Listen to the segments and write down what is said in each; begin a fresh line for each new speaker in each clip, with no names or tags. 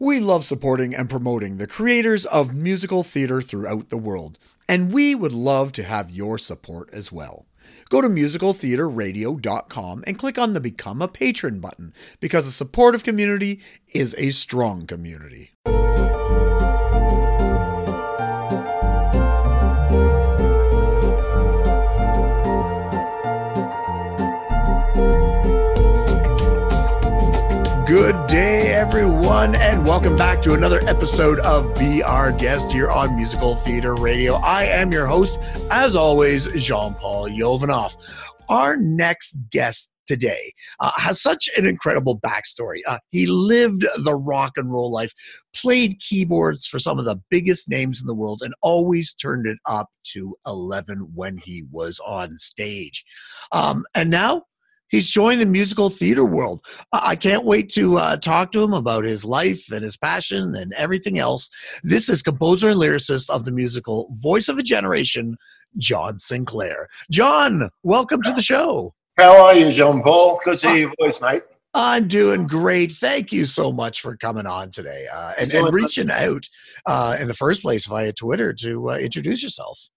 We love supporting and promoting the creators of musical theater throughout the world, and we would love to have your support as well. Go to musicaltheaterradio.com and click on the Become a Patron button because a supportive community is a strong community. Good day, everyone, and welcome back to another episode of Be Our Guest here on Musical Theater Radio. I am your host, as always, Jean Paul Yovanov. Our next guest today uh, has such an incredible backstory. Uh, he lived the rock and roll life, played keyboards for some of the biggest names in the world, and always turned it up to 11 when he was on stage. Um, and now he's joined the musical theater world. I can't wait to uh, talk to him about his life and his passion and everything else. This is composer and lyricist of the musical Voice of a Generation, John Sinclair. John, welcome to the show.
How are you, John Paul? Good to hear your voice, mate.
I'm doing great. Thank you so much for coming on today uh, and, and, reaching out uh, in the first place via Twitter to uh, introduce yourself.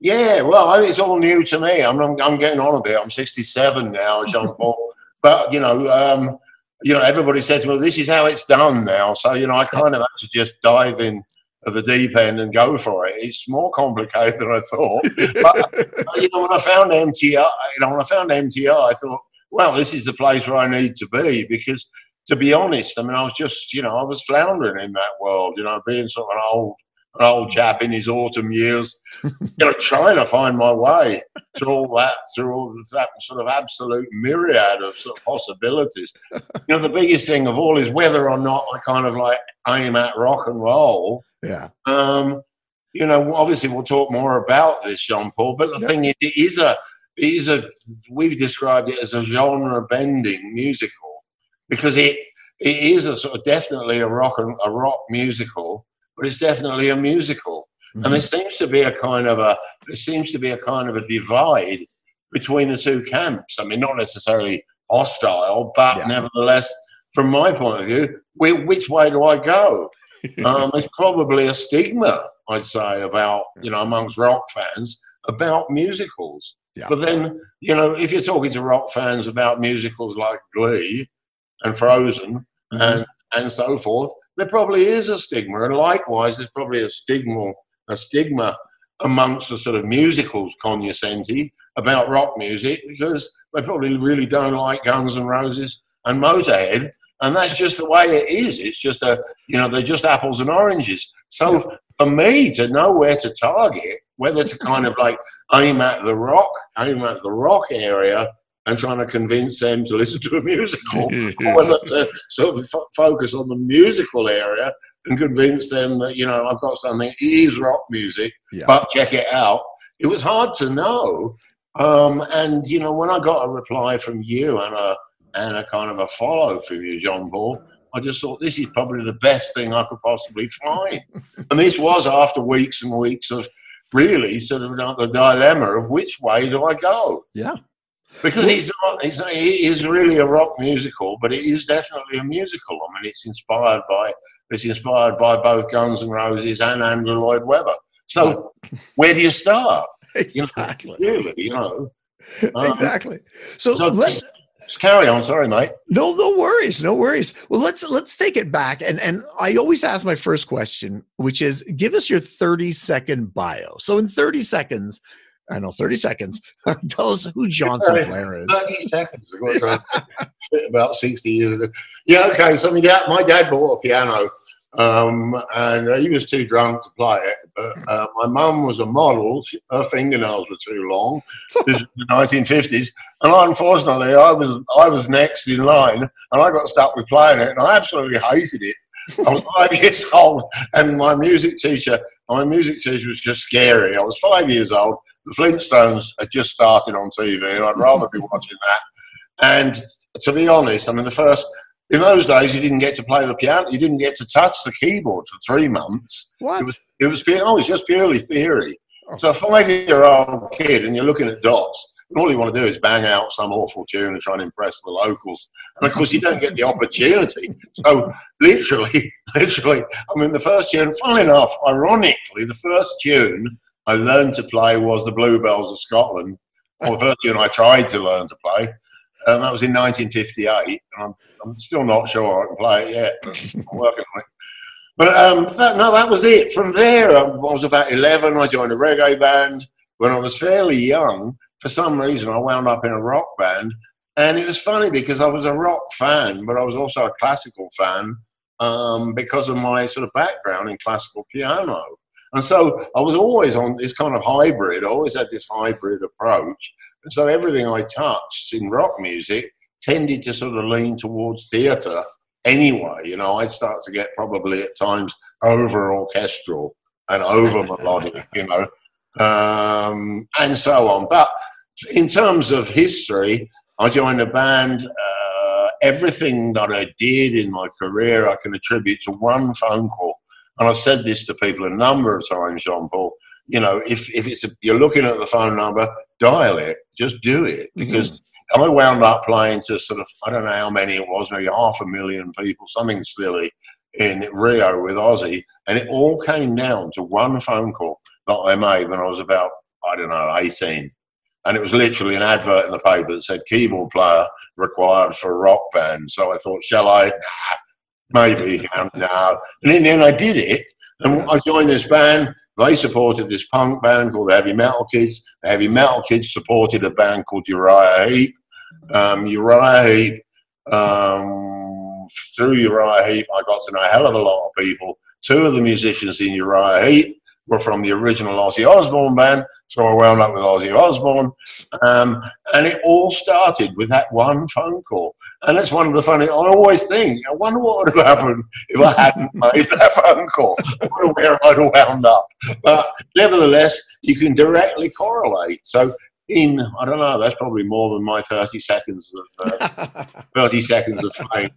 Yeah, well, it's all new to me. I'm, I'm, I'm getting on a bit. I'm 67 now, Jean Paul. but you know, um, you know, everybody says, "Well, this is how it's done now." So you know, I kind of had to just dive in at the deep end and go for it. It's more complicated than I thought. but you know, when I found MTR, you know, when I found MTR, I thought, well, this is the place where I need to be because, to be honest, I mean, I was just, you know, I was floundering in that world. You know, being sort of an old an old chap in his autumn years, you know, trying to find my way through all that, through all that sort of absolute myriad of sort of possibilities. You know, the biggest thing of all is whether or not I kind of like aim at rock and roll.
Yeah.
Um, you know, obviously we'll talk more about this, Jean Paul, but the yep. thing is, it is a, it is a, we've described it as a genre bending musical because it, it is a sort of definitely a rock and a rock musical but it's definitely a musical. Mm-hmm. And there seems to be a kind of a there seems to be a kind of a divide between the two camps. I mean, not necessarily hostile, but yeah. nevertheless, from my point of view, which way do I go? um, there's probably a stigma, I'd say, about you know amongst rock fans about musicals. Yeah. But then, you know, if you're talking to rock fans about musicals like Glee and Frozen mm-hmm. and and so forth, there probably is a stigma. And likewise, there's probably a stigma, a stigma amongst the sort of musicals cognoscenti about rock music because they probably really don't like Guns and Roses and Motorhead. And that's just the way it is. It's just a, you know, they're just apples and oranges. So for me to know where to target, whether to kind of like aim at the rock, aim at the rock area, and trying to convince them to listen to a musical, or whether to sort of f- focus on the musical area and convince them that you know I've got something. It is rock music, yeah. but check it out. It was hard to know, um, and you know when I got a reply from you and a and a kind of a follow from you, John Paul. I just thought this is probably the best thing I could possibly find. and this was after weeks and weeks of really sort of the dilemma of which way do I go?
Yeah
because he's not, he's not, he is really a rock musical, but it is definitely a musical. I mean, it's inspired by it's inspired by both Guns N' Roses and Andrew Lloyd Webber. So, where do you start?
Exactly.
You know, really, you know.
Um, exactly. So, so let's
carry on. Sorry, mate.
No, no worries, no worries. Well, let's let's take it back, and and I always ask my first question, which is, give us your thirty second bio. So, in thirty seconds, I know, 30 seconds. Tell us who John Sinclair is.
30 seconds. about 60 years ago. Yeah, okay. So my dad, my dad bought a piano um, and he was too drunk to play it. But uh, my mum was a model. She, her fingernails were too long. This was the 1950s. And unfortunately, I was, I was next in line and I got stuck with playing it and I absolutely hated it. I was five years old and my music teacher, my music teacher was just scary. I was five years old the Flintstones had just started on TV, and I'd rather be watching that. And to be honest, I mean, the first in those days, you didn't get to play the piano. You didn't get to touch the keyboard for three months.
What?
It was, it was, oh, it was just purely theory. Oh. So a five-year-old kid, and you're looking at dots, And all you want to do is bang out some awful tune and try and impress the locals. And of course, you don't get the opportunity. So literally, literally, I mean, the first tune, funnily enough, ironically, the first tune I learned to play was the Bluebells of Scotland, or the first tune I tried to learn to play. And that was in 1958. And I'm, I'm still not sure I can play it yet, but I'm working on it. But um, that, no, that was it. From there, I was about 11. I joined a reggae band. When I was fairly young, for some reason, I wound up in a rock band. And it was funny because I was a rock fan, but I was also a classical fan um, because of my sort of background in classical piano. And so I was always on this kind of hybrid, I always had this hybrid approach. And so everything I touched in rock music tended to sort of lean towards theatre anyway. You know, I'd start to get probably at times over orchestral and over melodic, you know, um, and so on. But in terms of history, I joined a band. Uh, everything that I did in my career, I can attribute to one phone call. And I've said this to people a number of times, Jean Paul. You know, if, if it's a, you're looking at the phone number, dial it, just do it because mm-hmm. And I wound up playing to sort of, I don't know how many it was, maybe half a million people, something silly in Rio with Ozzy. And it all came down to one phone call that I made when I was about, I don't know, 18. And it was literally an advert in the paper that said keyboard player required for rock band. So I thought, shall I? Nah, maybe. no. And in the end, I did it. And I joined this band. They supported this punk band called the Heavy Metal Kids. The Heavy Metal Kids supported a band called Uriah Heep. Um, Uriah Heep, um, through Uriah Heep, I got to know a hell of a lot of people. Two of the musicians in Uriah Heep were from the original Ozzy Osbourne band, so I wound up with Ozzy Osbourne. Um, and it all started with that one phone call. And that's one of the funny, I always think, I wonder what would have happened if I hadn't made that phone call. I wonder where I'd have wound up. But nevertheless, you can directly correlate. So in I don't know. That's probably more than my thirty seconds of uh, thirty seconds of fame.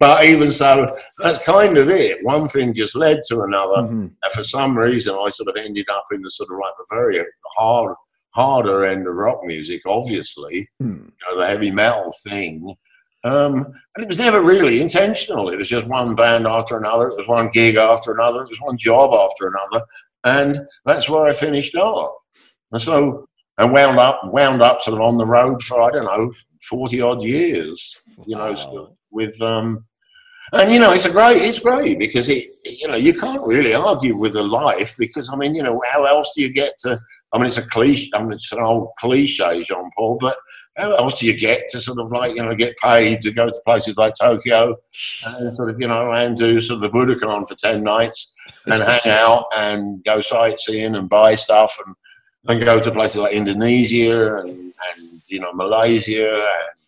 But even so, that's kind of it. One thing just led to another, mm-hmm. and for some reason, I sort of ended up in the sort of like the very hard, harder end of rock music. Obviously, mm. you know, the heavy metal thing. Um, and it was never really intentional. It was just one band after another. It was one gig after another. It was one job after another. And that's where I finished off. And so and wound up wound up sort of on the road for I don't know forty odd years. You know, wow. With um, and you know it's a great it's great because it you know you can't really argue with a life because I mean you know how else do you get to I mean it's a cliche I mean it's an old cliche Jean Paul but how else do you get to sort of like you know get paid to go to places like Tokyo and sort of you know and do sort of the Budokan for ten nights and hang out and go sightseeing and buy stuff and and go to places like Indonesia and, and you know Malaysia and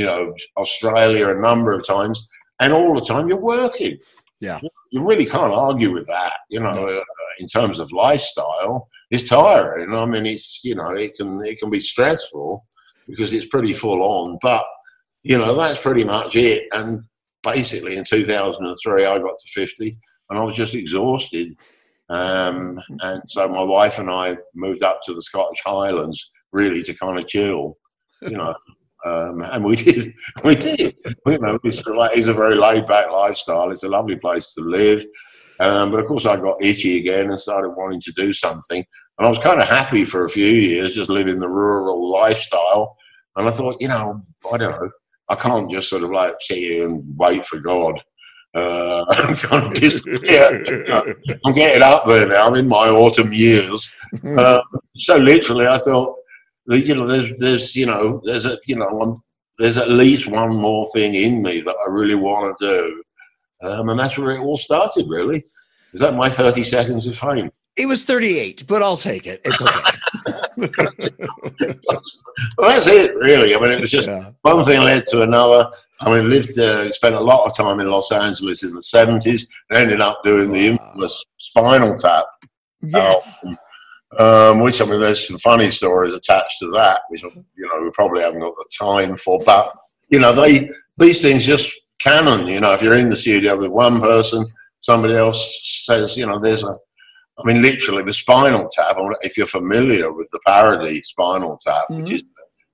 you know Australia a number of times, and all the time you're working.
Yeah,
you really can't argue with that. You know, uh, in terms of lifestyle, it's tiring. I mean, it's you know it can it can be stressful because it's pretty full on, but you know that's pretty much it. And basically, in 2003, I got to 50, and I was just exhausted um, and so my wife and I moved up to the Scottish Highlands really to kind of chill, you know. Um, and we did, we did. You know, it's, like, it's a very laid back lifestyle. It's a lovely place to live. Um, but of course, I got itchy again and started wanting to do something. And I was kind of happy for a few years just living the rural lifestyle. And I thought, you know, I don't know, I can't just sort of like sit here and wait for God. Uh, I'm kind of yeah, I'm getting up there now. I'm in my autumn years. Uh, so literally, I thought, you know, there's, there's, you know, there's a, you know, I'm, there's at least one more thing in me that I really want to do, um, and that's where it all started. Really, is that my 30 seconds of fame?
It was 38, but I'll take it. It's
okay. well, that's it, really. I mean, it was just yeah. one thing led to another. I mean, lived, uh, spent a lot of time in Los Angeles in the 70s and ended up doing the infamous Spinal Tap.
Yes.
Um, um, which, I mean, there's some funny stories attached to that, which, you know, we probably haven't got the time for. But, you know, they these things just canon. You know, if you're in the studio with one person, somebody else says, you know, there's a I mean, literally, the Spinal Tap. If you're familiar with the parody Spinal Tap, mm-hmm. which is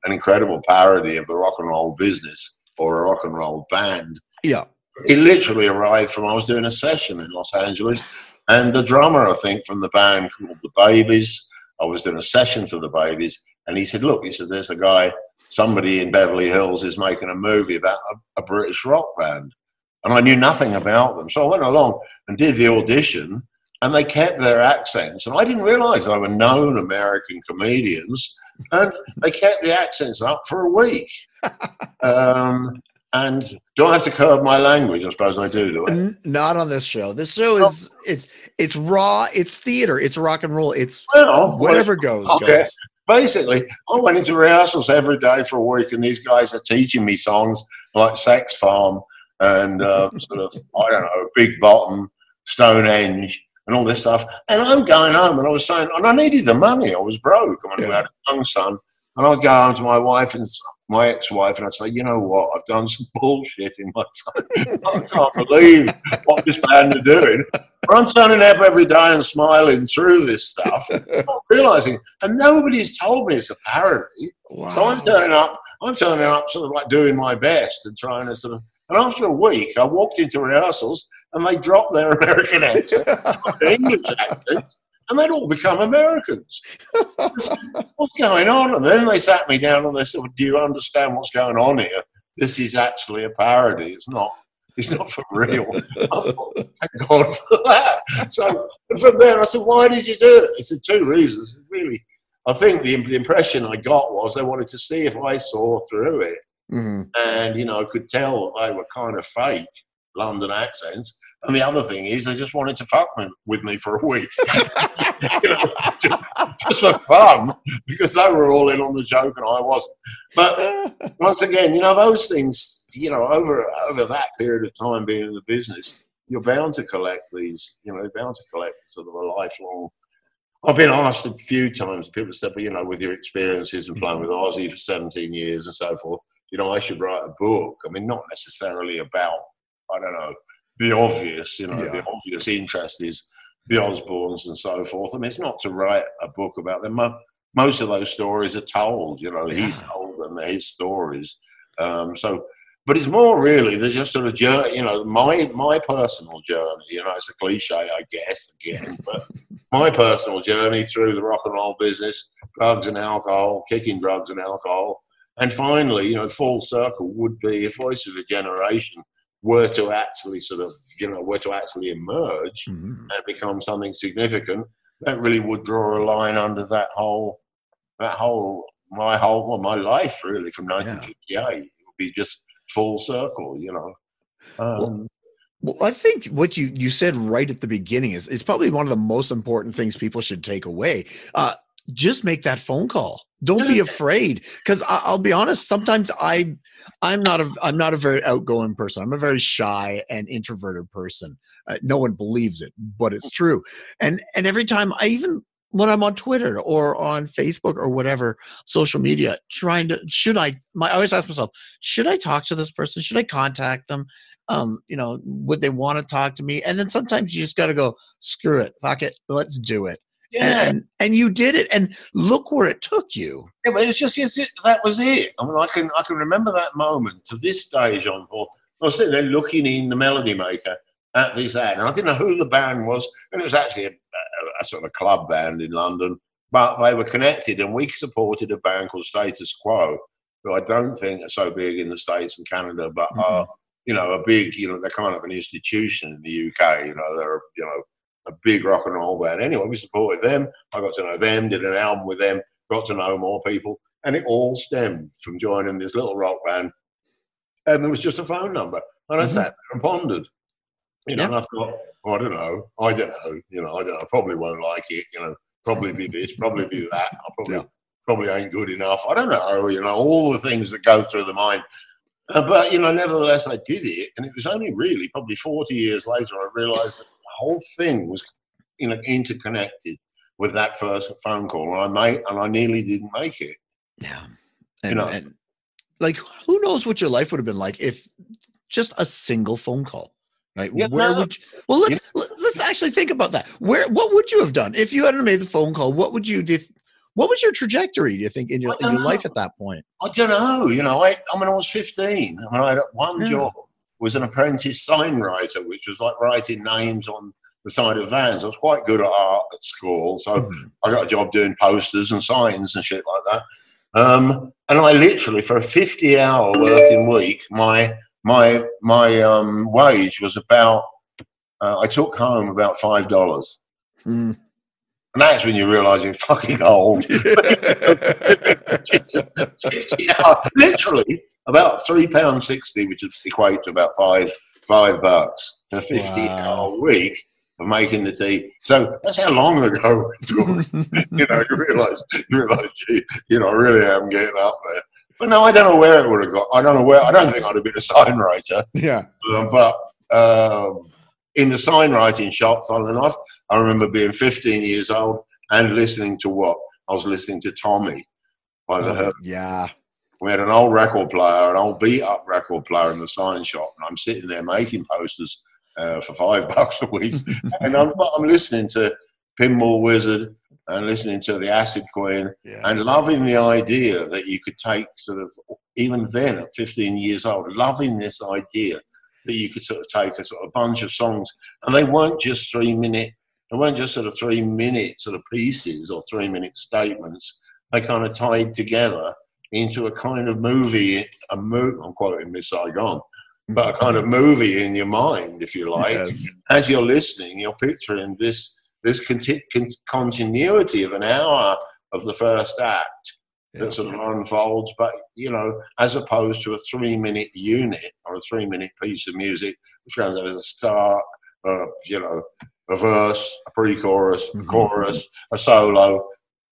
an incredible parody of the rock and roll business or a rock and roll band.
Yeah.
It literally arrived from I was doing a session in Los Angeles, and the drummer I think from the band called the Babys. I was doing a session for the Babys, and he said, "Look," he said, "There's a guy, somebody in Beverly Hills is making a movie about a, a British rock band." And I knew nothing about them. So I went along and did the audition, and they kept their accents. And I didn't realize they were known American comedians, and they kept the accents up for a week. Um, and do I have to curb my language? I suppose I do. do I?
N- Not on this show. This show is it's it's raw. It's theater. It's rock and roll. It's
Well,
whatever goes
Okay.
goes.
basically, I went into rehearsals every day for a week, and these guys are teaching me songs like Sex Farm and uh, sort of, I don't know, Big Bottom, Stonehenge, and all this stuff. And I'm going home, and I was saying, and I needed the money. I was broke. I mean,
Yeah.
had a young son. And I was going home to my wife and s- my ex-wife, and I'd say, you know what? I've done some bullshit in my time. I can't believe what this band are doing. But I'm turning up every day and smiling through this stuff not realizing, and nobody's told me it's a parody.
Wow.
So I'm turning up, I'm turning up, sort of like doing my best and trying to sort of. And after a week, I walked into rehearsals and they dropped their American accent, English accent, and they'd all become Americans. what's going on? And then they sat me down and they said, "Do you understand what's going on here? This is actually a parody. It's not." It's not for real. I thought, Thank God for that. So from there, I said, "Why did you do it?" He said, two reasons. Really, I think the, the impression I got was they wanted to see if I saw through it,
Mhm.
and you know, I could tell that they were kind of fake London accents. And the other thing is, they just wanted to fuck with me for a week, you know, just for fun, because they were all in on the joke and I wasn't. But once again, you know, those things, you know, over over that period of time being in the business, you're bound to collect these, you know, you're bound to collect sort of a lifelong. I've been asked a few times, people said, but you know, with your experiences and playing with Ozzy for 17 years and so forth, you know, I should write a book. I mean, not necessarily about, I don't know, the obvious, you know,
Yeah.
the obvious interest is the Osbournes and so forth. I mean, it's not to write a book about them. Most of those stories are told, you know, he's told them, his stories. Um, so, but it's more really the just sort of journey, you know, my my personal journey. You know, it's a cliche, I guess, again, but my personal journey through the rock and roll business, drugs and alcohol, kicking drugs and alcohol, and finally, you know, full circle would be a Voice of a Generation were to actually sort of, you know, were to actually emerge
Mhm.
and become something significant, that really would draw a line under that whole, that whole, my whole, well, my life really from 1958 it would be just full circle, you know. Um,
Well, I think what you you said right at the beginning is is probably one of the most important things people should take away. Uh, just make that phone call. Don't be afraid, because I'll be honest. Sometimes I, I'm not a I'm not a very outgoing person. I'm a very shy and introverted person. Uh, no one believes it, but it's true. And and every time I even when I'm on Twitter or on Facebook or whatever social media, trying to should I? My I always ask myself, should I talk to this person? Should I contact them? um, you know, would they want to talk to me? And then sometimes you just got to go, screw it, fuck it, let's do it.
Yeah,
And and you did it, and look where it took you.
Yeah, but it's just yes, it, that was it. I mean, I can I can remember that moment to this day, Jean Paul. I was sitting there looking in the Melody Maker at this ad, and I didn't know who the band was, and it was actually a, a, a sort of a club band in London, but they were connected, and we supported a band called Status Quo, who I don't think are so big in the States and Canada, but mm-hmm. are you know a big, you know, they're kind of an institution in the UK. You know, they're you know a big rock and roll band. Anyway, we supported them. I got to know them, did an album with them, got to know more people, and it all stemmed from joining this little rock band. And there was just a phone number, and I
Mhm.
sat there and pondered. You know,
Yeah.
and I thought, oh, I don't know, I don't know, you know, I don't know, I probably won't like it, you know, probably be this, probably be that, I probably
Yeah.
probably ain't good enough. I don't know, you know, all the things that go through the mind. Uh, but you know, nevertheless, I did it, and it was only really probably forty years later I realised that whole thing was, you know, interconnected with that first phone call, and I made, and I nearly didn't make it.
Yeah, and,
know.
and like who knows what your life would have been like if just a single phone call, right?
Yeah,
Where
no.
would you, well let's let- let's actually think about that. Where what would you have done if you hadn't made the phone call? What would you do? what was your trajectory? Do you think in your, in your life at that point?
I don't know. You know, I, I mean, I was 15. I mean, I had one
Yeah.
job was an apprentice sign writer, which was like writing names on the side of vans. I was quite good at art at school, so
Mhm.
I got a job doing posters and signs and shit like that. Um, and I literally, for a 50 hour working week, my my my um, wage was about. Uh, I took home about five dollars,
Mm.
and that's when you realise you're fucking old. 50 hour, literally about three pounds sixty, which would equate to about five five bucks for a fifty
Wow.
hour week of making the tea. So that's how long ago. you know, you realise you realise, gee, you know, I really am getting up there. But no, I don't know where it would have got. I don't know where. I don't think I'd have been a sign writer.
yeah.
Um, but um, in the sign writing shop, funnily enough, I remember being 15 years old and listening to what? I was listening to Tommy by the Her-
yeah.
We had an old record player, an old beat up record player in the sign shop, and I'm sitting there making posters uh, for five bucks a week. and I'm, I'm listening to Pinball Wizard and listening to the Acid Queen
Yeah.
and loving the idea that you could take sort of even then at 15 years old loving this idea that you could sort of take a sort of bunch of songs and they weren't just three minute they weren't just sort of three minute sort of pieces or three minute statements they kind of tied together into a kind of movie a mo- i'm quoting miss saigon but a kind of movie in your mind if you like
Yes.
as you're listening, you're picturing this this conti- con- continuity of an hour of the first act
Yeah.
that sort of unfolds, but you know, as opposed to a three-minute unit or a three-minute piece of music, which runs out as a start, uh, you know, a verse, a pre-chorus, a
Mhm.
chorus, a solo.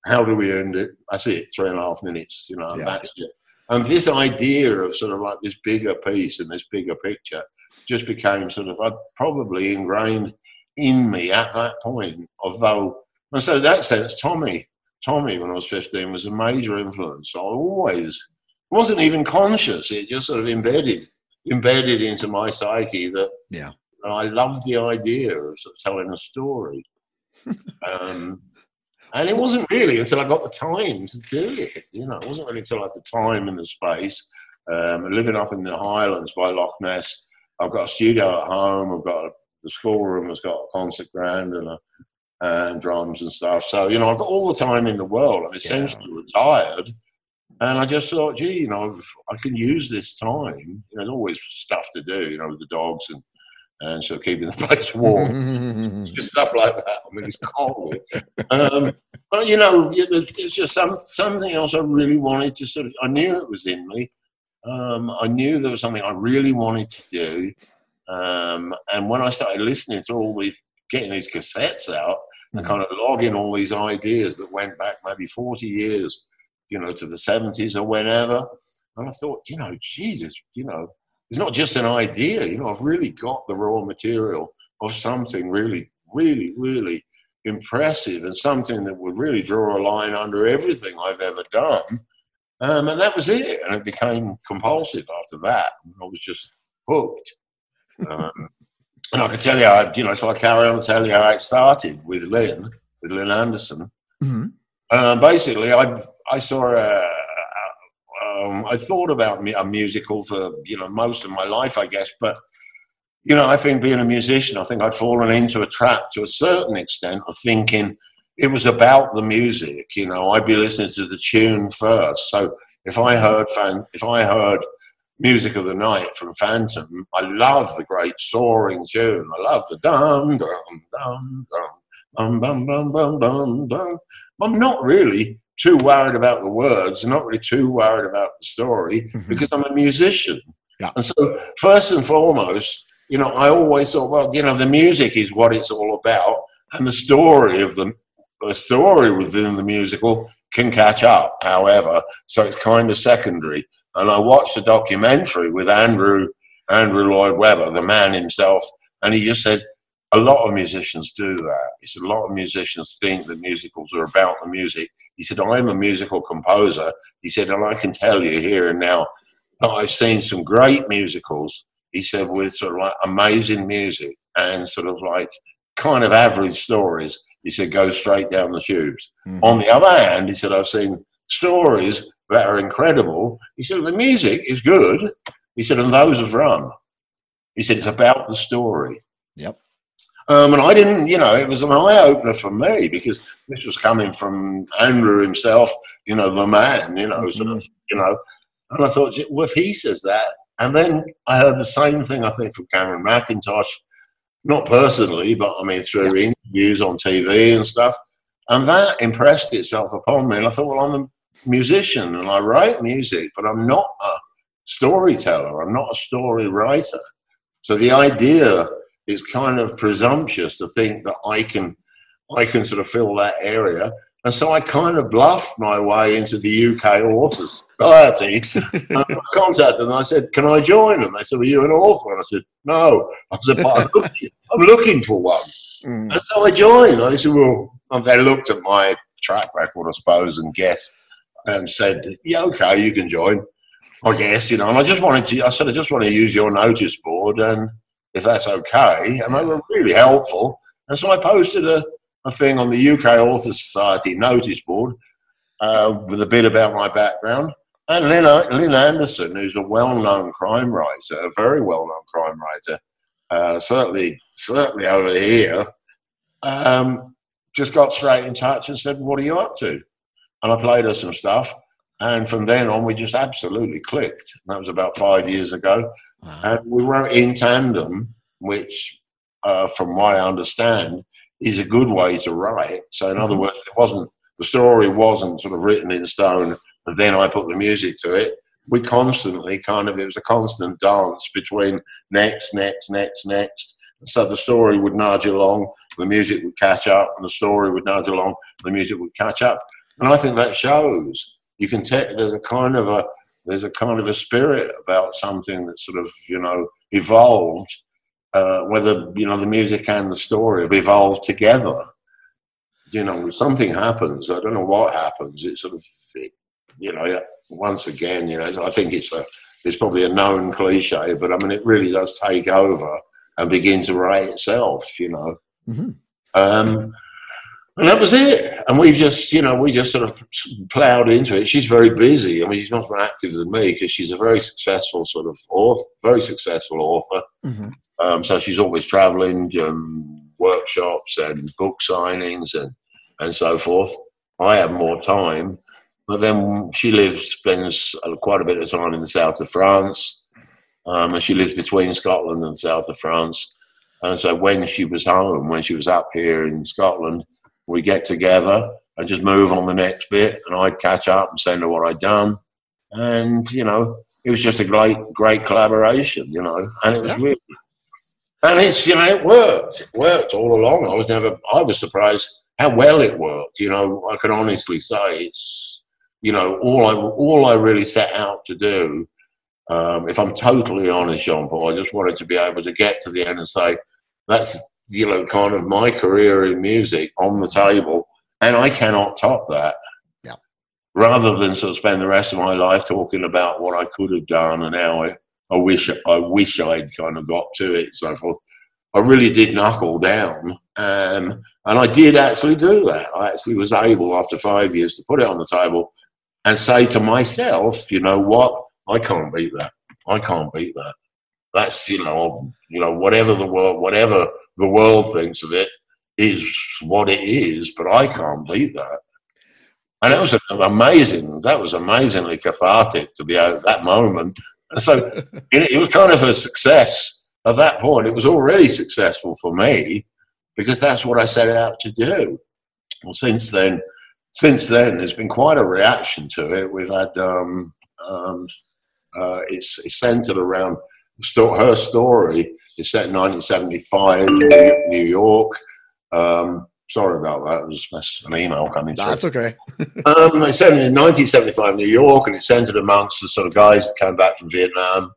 How do we end it? That's it, three and a half minutes, you know, and
Yeah.
that's it. And this idea of sort of like this bigger piece and this bigger picture just became sort of uh, probably ingrained in me at that point. Although, and so that sense, Tommy, Tommy, when I was 15, was a major influence. I always wasn't even conscious; it just sort of embedded, embedded into my psyche that
Yeah.
I loved the idea of, sort of telling a story. um, and it wasn't really until I got the time to do it. You know, it wasn't really until I had the time and the space. Um, living up in the Highlands by Loch Ness, I've got a studio at home. I've got a, the schoolroom has got a concert ground and a, and drums and stuff. So you know, I've got all the time in the world. I'm essentially retired, and I just thought, gee, you know, I can use this time. You know, there's always stuff to do. You know, with the dogs and and so keeping the place warm just stuff like that. I mean, it's cold. um, but you know, it it's just some something else I really wanted to sort of. I knew it was in me. Um, I knew there was something I really wanted to do. Um, and when I started listening to all these, getting these cassettes out, and
Mhm.
kind of logging all these ideas that went back maybe forty years, you know, to the seventies or whenever, and I thought, you know, Jesus, you know, it's not just an idea. You know, I've really got the raw material of something really, really, really impressive and something that would really draw a line under everything I've ever done. Um, and that was it. And it became compulsive after that. I was just hooked. Um, and I can tell you, I, you know, so I carry on and tell you how it started with Lin, with Lin Anderson.
Mhm.
Um, basically, I I saw a, um, I thought about a musical for you know most of my life, I guess, but you know, I think being a musician, I think I'd fallen into a trap to a certain extent of thinking it was about the music. You know, I'd be listening to the tune first. So if I heard if I heard music of the night from Phantom, I love the great soaring tune. I love the dum dum dum dum. dum dum dum dum bum. I'm not really too worried about the words. I'm not really too worried about the story
Mhm.
because I'm a musician.
Yeah.
And so, first and foremost, you know, I always thought, well, you know, the music is what it's all about, and the story of the the story within the musical can catch up. However, so it's kind of secondary. And I watched a documentary with Andrew Andrew Lloyd Webber, the man himself, and he just said a lot of musicians do that. It's a lot of musicians think that musicals are about the music. He said I'm a musical composer. He said, and I can tell you here and now that I've seen some great musicals. He said with sort of like amazing music and sort of like kind of average stories. He said, go straight down the tubes. Mm-hmm. On the other hand, he said, I've seen stories that are incredible. He said, the music is good. He said, and those have run. He said, it's about the story.
Yep.
Um, and I didn't, you know, it was an eye opener for me because this was coming from Andrew himself, you know, the man, you know, mm-hmm. sort of, you know. And I thought, well, if he says that, and then I heard the same thing, I think, from Cameron Mackintosh, not personally, but I mean, through yeah. interviews on TV and stuff. And that impressed itself upon me. And I thought, well, I'm a musician and I write music, but I'm not a storyteller, I'm not a story writer. So the idea is kind of presumptuous to think that I can I can sort of fill that area. And so I kind of bluffed my way into the UK Authors Society. I contacted them and I said, Can I join them? They said, Are you an author? And I said, No. I said, But I'm looking, I'm looking for one. Mm. And so I joined. I said, Well, and they looked at my track record, I suppose, and guessed and said, Yeah, okay, you can join. I guess, you know, and I just wanted to, I said, I just want to use your notice board and if that's okay. And they were really helpful. And so I posted a, a thing on the UK Authors Society notice board uh, with a bit about my background. And Lin, Lin Anderson, who's a well-known crime writer, a very well-known crime writer, uh, certainly, certainly over here, um, just got straight in touch and said, "What are you up to?" And I played her some stuff, and from then on, we just absolutely clicked. That was about five years ago. Wow. And we wrote in tandem, which, uh, from what I understand, is a good way to write. So, in mm-hmm. other words, it wasn't the story wasn't sort of written in stone, and then I put the music to it. We constantly kind of it was a constant dance between next, next, next, next. So the story would nudge along, the music would catch up, and the story would nudge along, the music would catch up. And I think that shows. You can take there's a kind of a there's a kind of a spirit about something that sort of you know evolved uh, whether you know the music and the story have evolved together. You know something happens. I don't know what happens. It sort of it, you know once again you know i think it's a it's probably a known cliche but i mean it really does take over and begin to write itself you know. Mm-hmm. um, and that was it. And we just, you know, we just sort of ploughed into it. She's very busy. I mean, she's much more active than me because she's a very successful sort of author, very successful author. Mm-hmm. Um, so she's always traveling, um, workshops and book signings and, and so forth. I have more time. But then she lives, spends quite a bit of time in the south of France. Um, and she lives between Scotland and the south of France. And so when she was home, when she was up here in Scotland, we get together and just move on the next bit, and I'd catch up and send her what I'd done, and you know, it was just a great, great collaboration, you know, and it was yeah. really, and it's you know, it worked, it worked all along. I was never, I was surprised how well it worked. You know, I can honestly say it's, you know, all I, all I really set out to do. Um, if I'm totally honest, Jean Paul, I just wanted to be able to get to the end and say, that's you know, kind of my career in music on the table, and I cannot top that.
Yeah.
Rather than sort of spend the rest of my life talking about what I could have done and how I, I wish I wish I'd kind of got to it, so forth. I really did knuckle down, um, and I did actually do that. I actually was able, after five years, to put it on the table and say to myself, you know what, I can't beat that. I can't beat that that's you know you know whatever the world whatever the world thinks of it is what it is but i can't beat that. And it was amazing. That was amazingly cathartic to be at that moment. And so it was kind of a success. At that point it was already successful for me because that's what i set out to do. Well since then since then there's been quite a reaction to it. We've had um, um, uh, it's, it's centered around her story is set in 1975 New York. Um, sorry about that. It was an email coming
through. That's okay.
um, it's set in 1975 New York, and it's centered amongst the sort of guys that came back from Vietnam.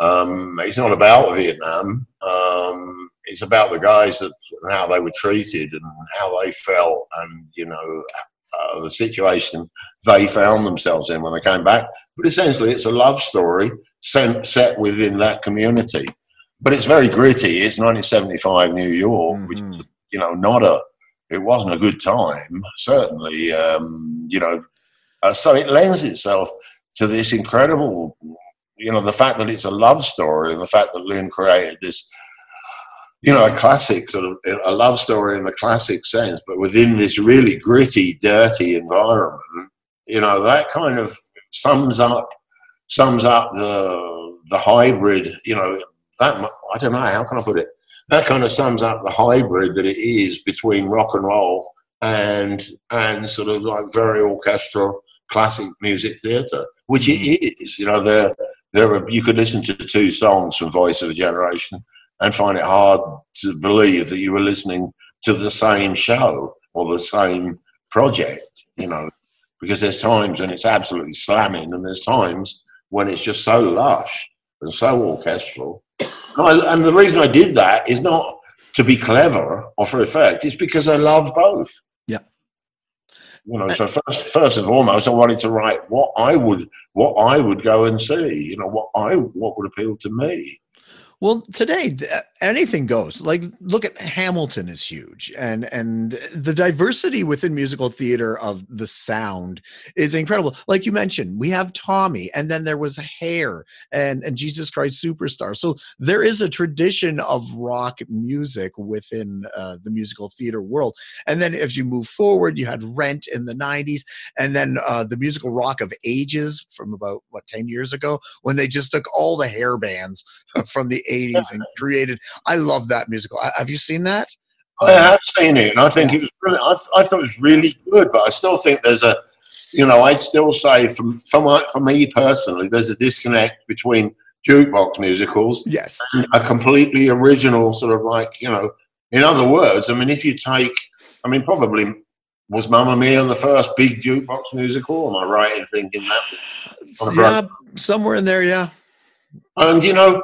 Um, it's not about Vietnam. Um, it's about the guys that and how they were treated and how they felt, and you know uh, the situation they found themselves in when they came back. But essentially, it's a love story set within that community. But it's very gritty. It's 1975 New York, mm-hmm. which you know, not a it wasn't a good time. Certainly, um, you know, uh, so it lends itself to this incredible, you know, the fact that it's a love story and the fact that Lin created this, you know, a classic sort of a love story in the classic sense, but within this really gritty, dirty environment. You know, that kind of sums up sums up the the hybrid. You know, that I don't know how can I put it. That kind of sums up the hybrid that it is between rock and roll and and sort of like very orchestral classic music theatre, which it mm-hmm. You know, there there are, you could listen to two songs from Voice of a Generation and find it hard to believe that you were listening to the same show or the same project. You know, because there's times when it's absolutely slamming, and there's times when it's just so lush and so orchestral. And the reason I did that is not to be clever or for effect, it's because I love both. Yeah. You know, uh, so first, first and foremost, I wanted to write what I would, what I would go and see. You know, what I, what would appeal to me.
Well, today anything goes. Like look at Hamilton is huge and and the diversity within musical theater of the sound is incredible. Like you mentioned, we have Tommy and then there was Hair and and Jesus Christ Superstar. So there is a tradition of rock music within uh, the musical theater world. And then if you move forward, you had Rent in the 90s and then uh, the musical rock of ages from about what 10 years ago when they just took all the hair bands from the 80s and created. I love that musical. Have you seen that?
I have seen it, and I think it was brilliant. I, I thought it was really good, but I still think there's a, you know, I'd still say from from for me personally, there's a disconnect between jukebox musicals,
yes,
and a completely original sort of like you know. In other words, I mean, if you take, I mean, probably was Mamma Mia the first big jukebox musical? Am I right in thinking that?
Yeah, somewhere in there, yeah.
And you know,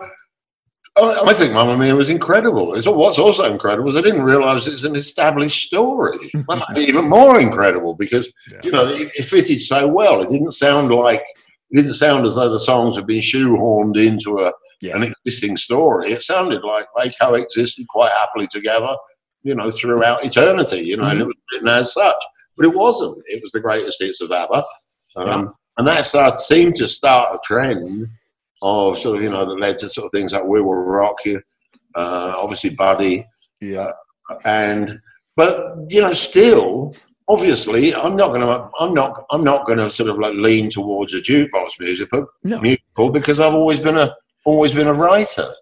I think Mamma Mia was incredible. what's also incredible is I didn't realize it's an established story. That might be even more incredible because yeah. you know it, it, fitted so well. It didn't sound like it didn't sound as though the songs had been shoehorned into a yeah. an existing story. It sounded like they coexisted quite happily together, you know, throughout eternity. You know, mm-hmm. and it was written as such, but it wasn't. It was the greatest hits of ABBA, um, yeah. and that started seemed to start a trend of sort of you know that led to sort of things like We Will Rock You, uh, obviously Buddy,
yeah,
and but you know still obviously I'm not going to I'm not I'm not going to sort of like lean towards a jukebox music but no. musical because I've always been a always been a writer.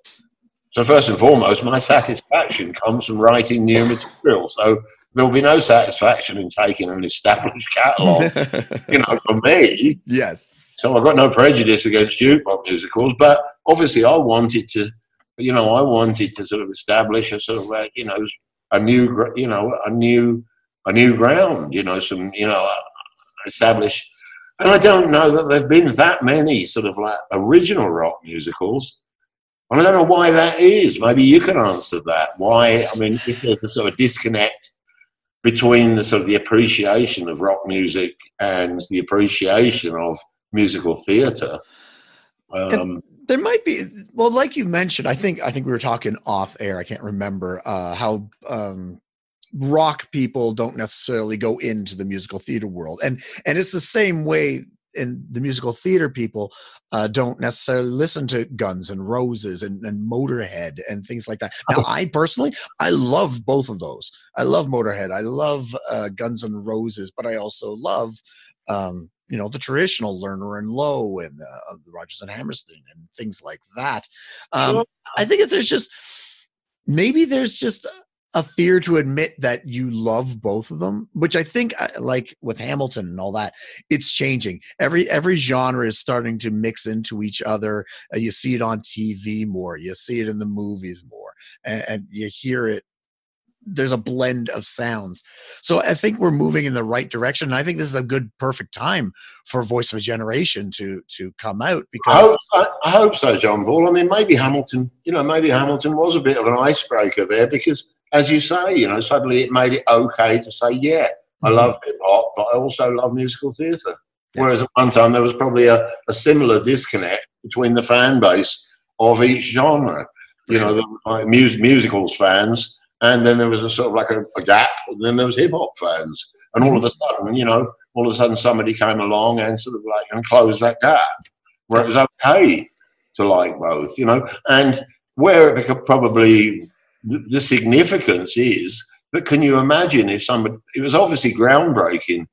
So first and foremost, my satisfaction comes from writing new material. So there'll be no satisfaction in taking an established catalogue, you know, for me.
Yes.
So I've got no prejudice against jukebox musicals, but obviously I wanted to, you know, I wanted to sort of establish a sort of, like, you know, a new, you know, a new, a new ground, you know, some, you know, establish. And I don't know that there've been that many sort of like original rock musicals. And I don't know why that is. Maybe you can answer that. Why? I mean, if there's a sort of disconnect between the sort of the appreciation of rock music and the appreciation of musical theater. Um,
there might be well, like you mentioned. I think I think we were talking off air. I can't remember uh, how um, rock people don't necessarily go into the musical theater world, and and it's the same way in the musical theater people uh, don't necessarily listen to Guns and Roses and, and Motorhead and things like that. Now, I personally, I love both of those. I love Motorhead. I love uh, Guns and Roses, but I also love um, you know the traditional Lerner and Loewe and uh, the Rodgers and Hammerstein and things like that. Um, I think if there's just maybe there's just a fear to admit that you love both of them which i think uh, like with hamilton and all that it's changing every every genre is starting to mix into each other uh, you see it on tv more you see it in the movies more and, and you hear it there's a blend of sounds. So I think we're moving in the right direction. And I think this is a good, perfect time for Voice of a Generation to to come out because
I hope, I, I hope so, John Paul. I mean, maybe Hamilton, you know, maybe Hamilton was a bit of an icebreaker there because, as you say, you know, suddenly it made it okay to say, yeah, I mm-hmm. love hip hop, but I also love musical theatre. Yeah. Whereas at one time there was probably a, a similar disconnect between the fan base of each genre. You know, the, like, mus- musicals fans and then there was a sort of like a, a gap, and then there was hip hop fans, and all of a sudden, you know, all of a sudden somebody came along and sort of like and closed that gap where it was okay to like both, you know, and where it probably the significance is that can you imagine if somebody it was obviously groundbreaking.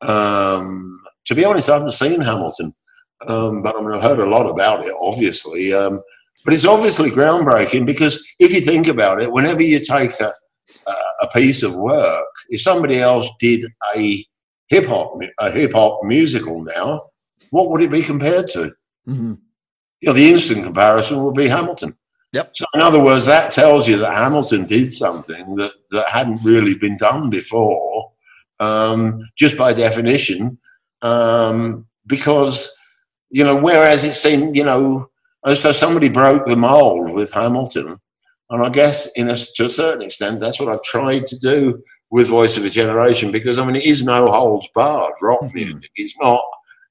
Um, to be honest, I haven't seen Hamilton, um, but I mean, I've heard a lot about it, obviously. Um, but it's obviously groundbreaking because if you think about it, whenever you take a, a piece of work, if somebody else did a hip hop a hip hop musical now, what would it be compared to? Mm-hmm. You know, the instant comparison would be Hamilton.
Yep.
So in other words, that tells you that Hamilton did something that, that hadn't really been done before, um, just by definition, um, because you know, whereas it seemed, you know, as though somebody broke the mold with Hamilton, and I guess in a, to a certain extent, that's what I've tried to do with Voice of a Generation, because I mean, it is no holds barred rock mm-hmm. music. It's not.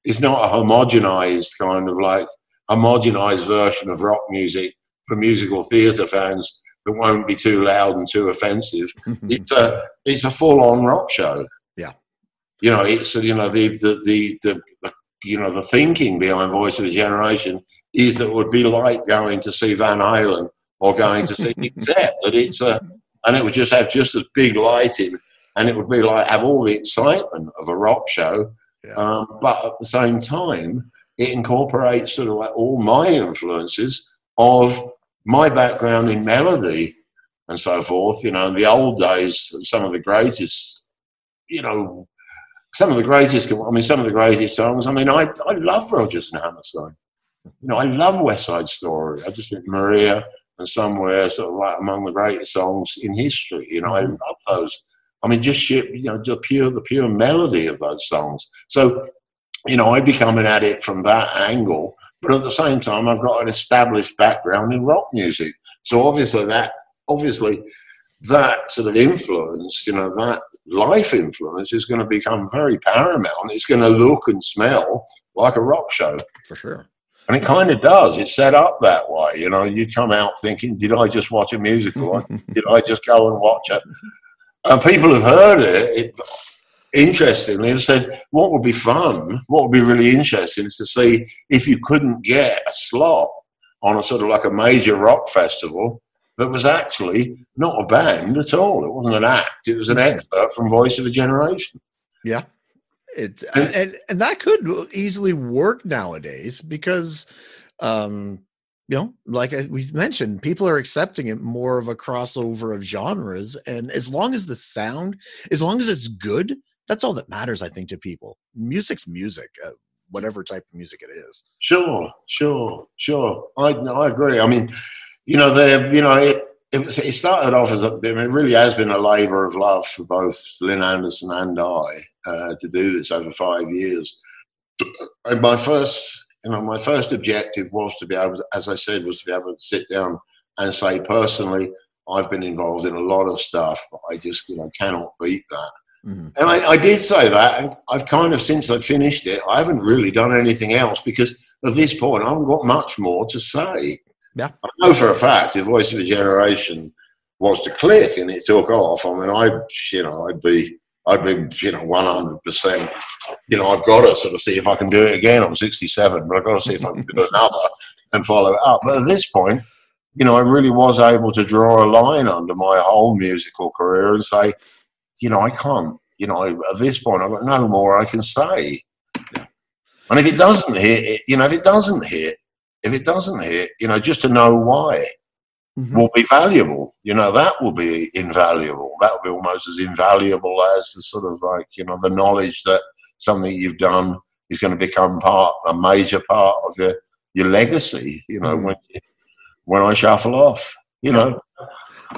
It's not a homogenized kind of like homogenized version of rock music for musical theatre fans that won't be too loud and too offensive. it's a it's a full on rock show.
Yeah,
you know it's you know the the, the the, the you know the thinking behind Voice of a Generation is that it would be like going to see Van Halen or going to see Except that it's a and it would just have just as big lighting and it would be like have all the excitement of a rock show, yeah. um, but at the same time it incorporates sort of like all my influences of my background in melody and so forth, you know, in the old days, some of the greatest, you know, some of the greatest, I mean, some of the greatest songs. I mean, I, I love Rodgers and Hammerstein. You know, I love West Side Story. I just think Maria and Somewhere sort of like among the greatest songs in history. You know, I mm-hmm. love those. I mean, just you know, the pure the pure melody of those songs. So, you know, I become an addict from that angle. But at the same time, I've got an established background in rock music. So obviously that obviously that sort of influence, you know, that life influence is going to become very paramount. It's going to look and smell like a rock show.
For sure.
And it kind of does. It's set up that way. You know, you come out thinking, did I just watch a musical? did I just go and watch it? And people have heard it, it interestingly and said, what would be fun, what would be really interesting is to see if you couldn't get a slot on a sort of like a major rock festival that was actually not a band at all. It wasn't an act. It was an expert from Voice of a Generation.
Yeah. It, and, and that could easily work nowadays because um, you know, like we've mentioned, people are accepting it more of a crossover of genres. And as long as the sound, as long as it's good, that's all that matters, I think, to people. Music's music, uh, whatever type of music it is.
Sure, sure, sure. I I agree. I mean, you know, the you know it. It, was, it started off as a, I mean, it really has been a labour of love for both Lin Anderson and I uh, to do this over five years. And my first, you know, my first objective was to be able, to, as I said, was to be able to sit down and say personally, I've been involved in a lot of stuff, but I just, you know, cannot beat that. Mm-hmm. And I, I, did say that, and I've kind of since I finished it, I haven't really done anything else because at this point I haven't got much more to say.
Yeah,
I know for a fact if Voice of a Generation was to click and it took off, I mean, I, you know, I'd be, I'd be, you know, one hundred percent. You know, I've got to sort of see if I can do it again. I'm 67, but I've got to see if I can do another and follow it up. But at this point, you know, I really was able to draw a line under my whole musical career and say, you know, I can't, you know, at this point, I've got no more I can say. And if it doesn't hit, you know, if it doesn't hit, if it doesn't hit, you know, just to know why mm-hmm. will be valuable. You know, that will be invaluable. That will be almost as invaluable as the sort of like, you know, the knowledge that something you've done is going to become part, a major part of your, your legacy, you know, mm-hmm. when, when I shuffle off, you know.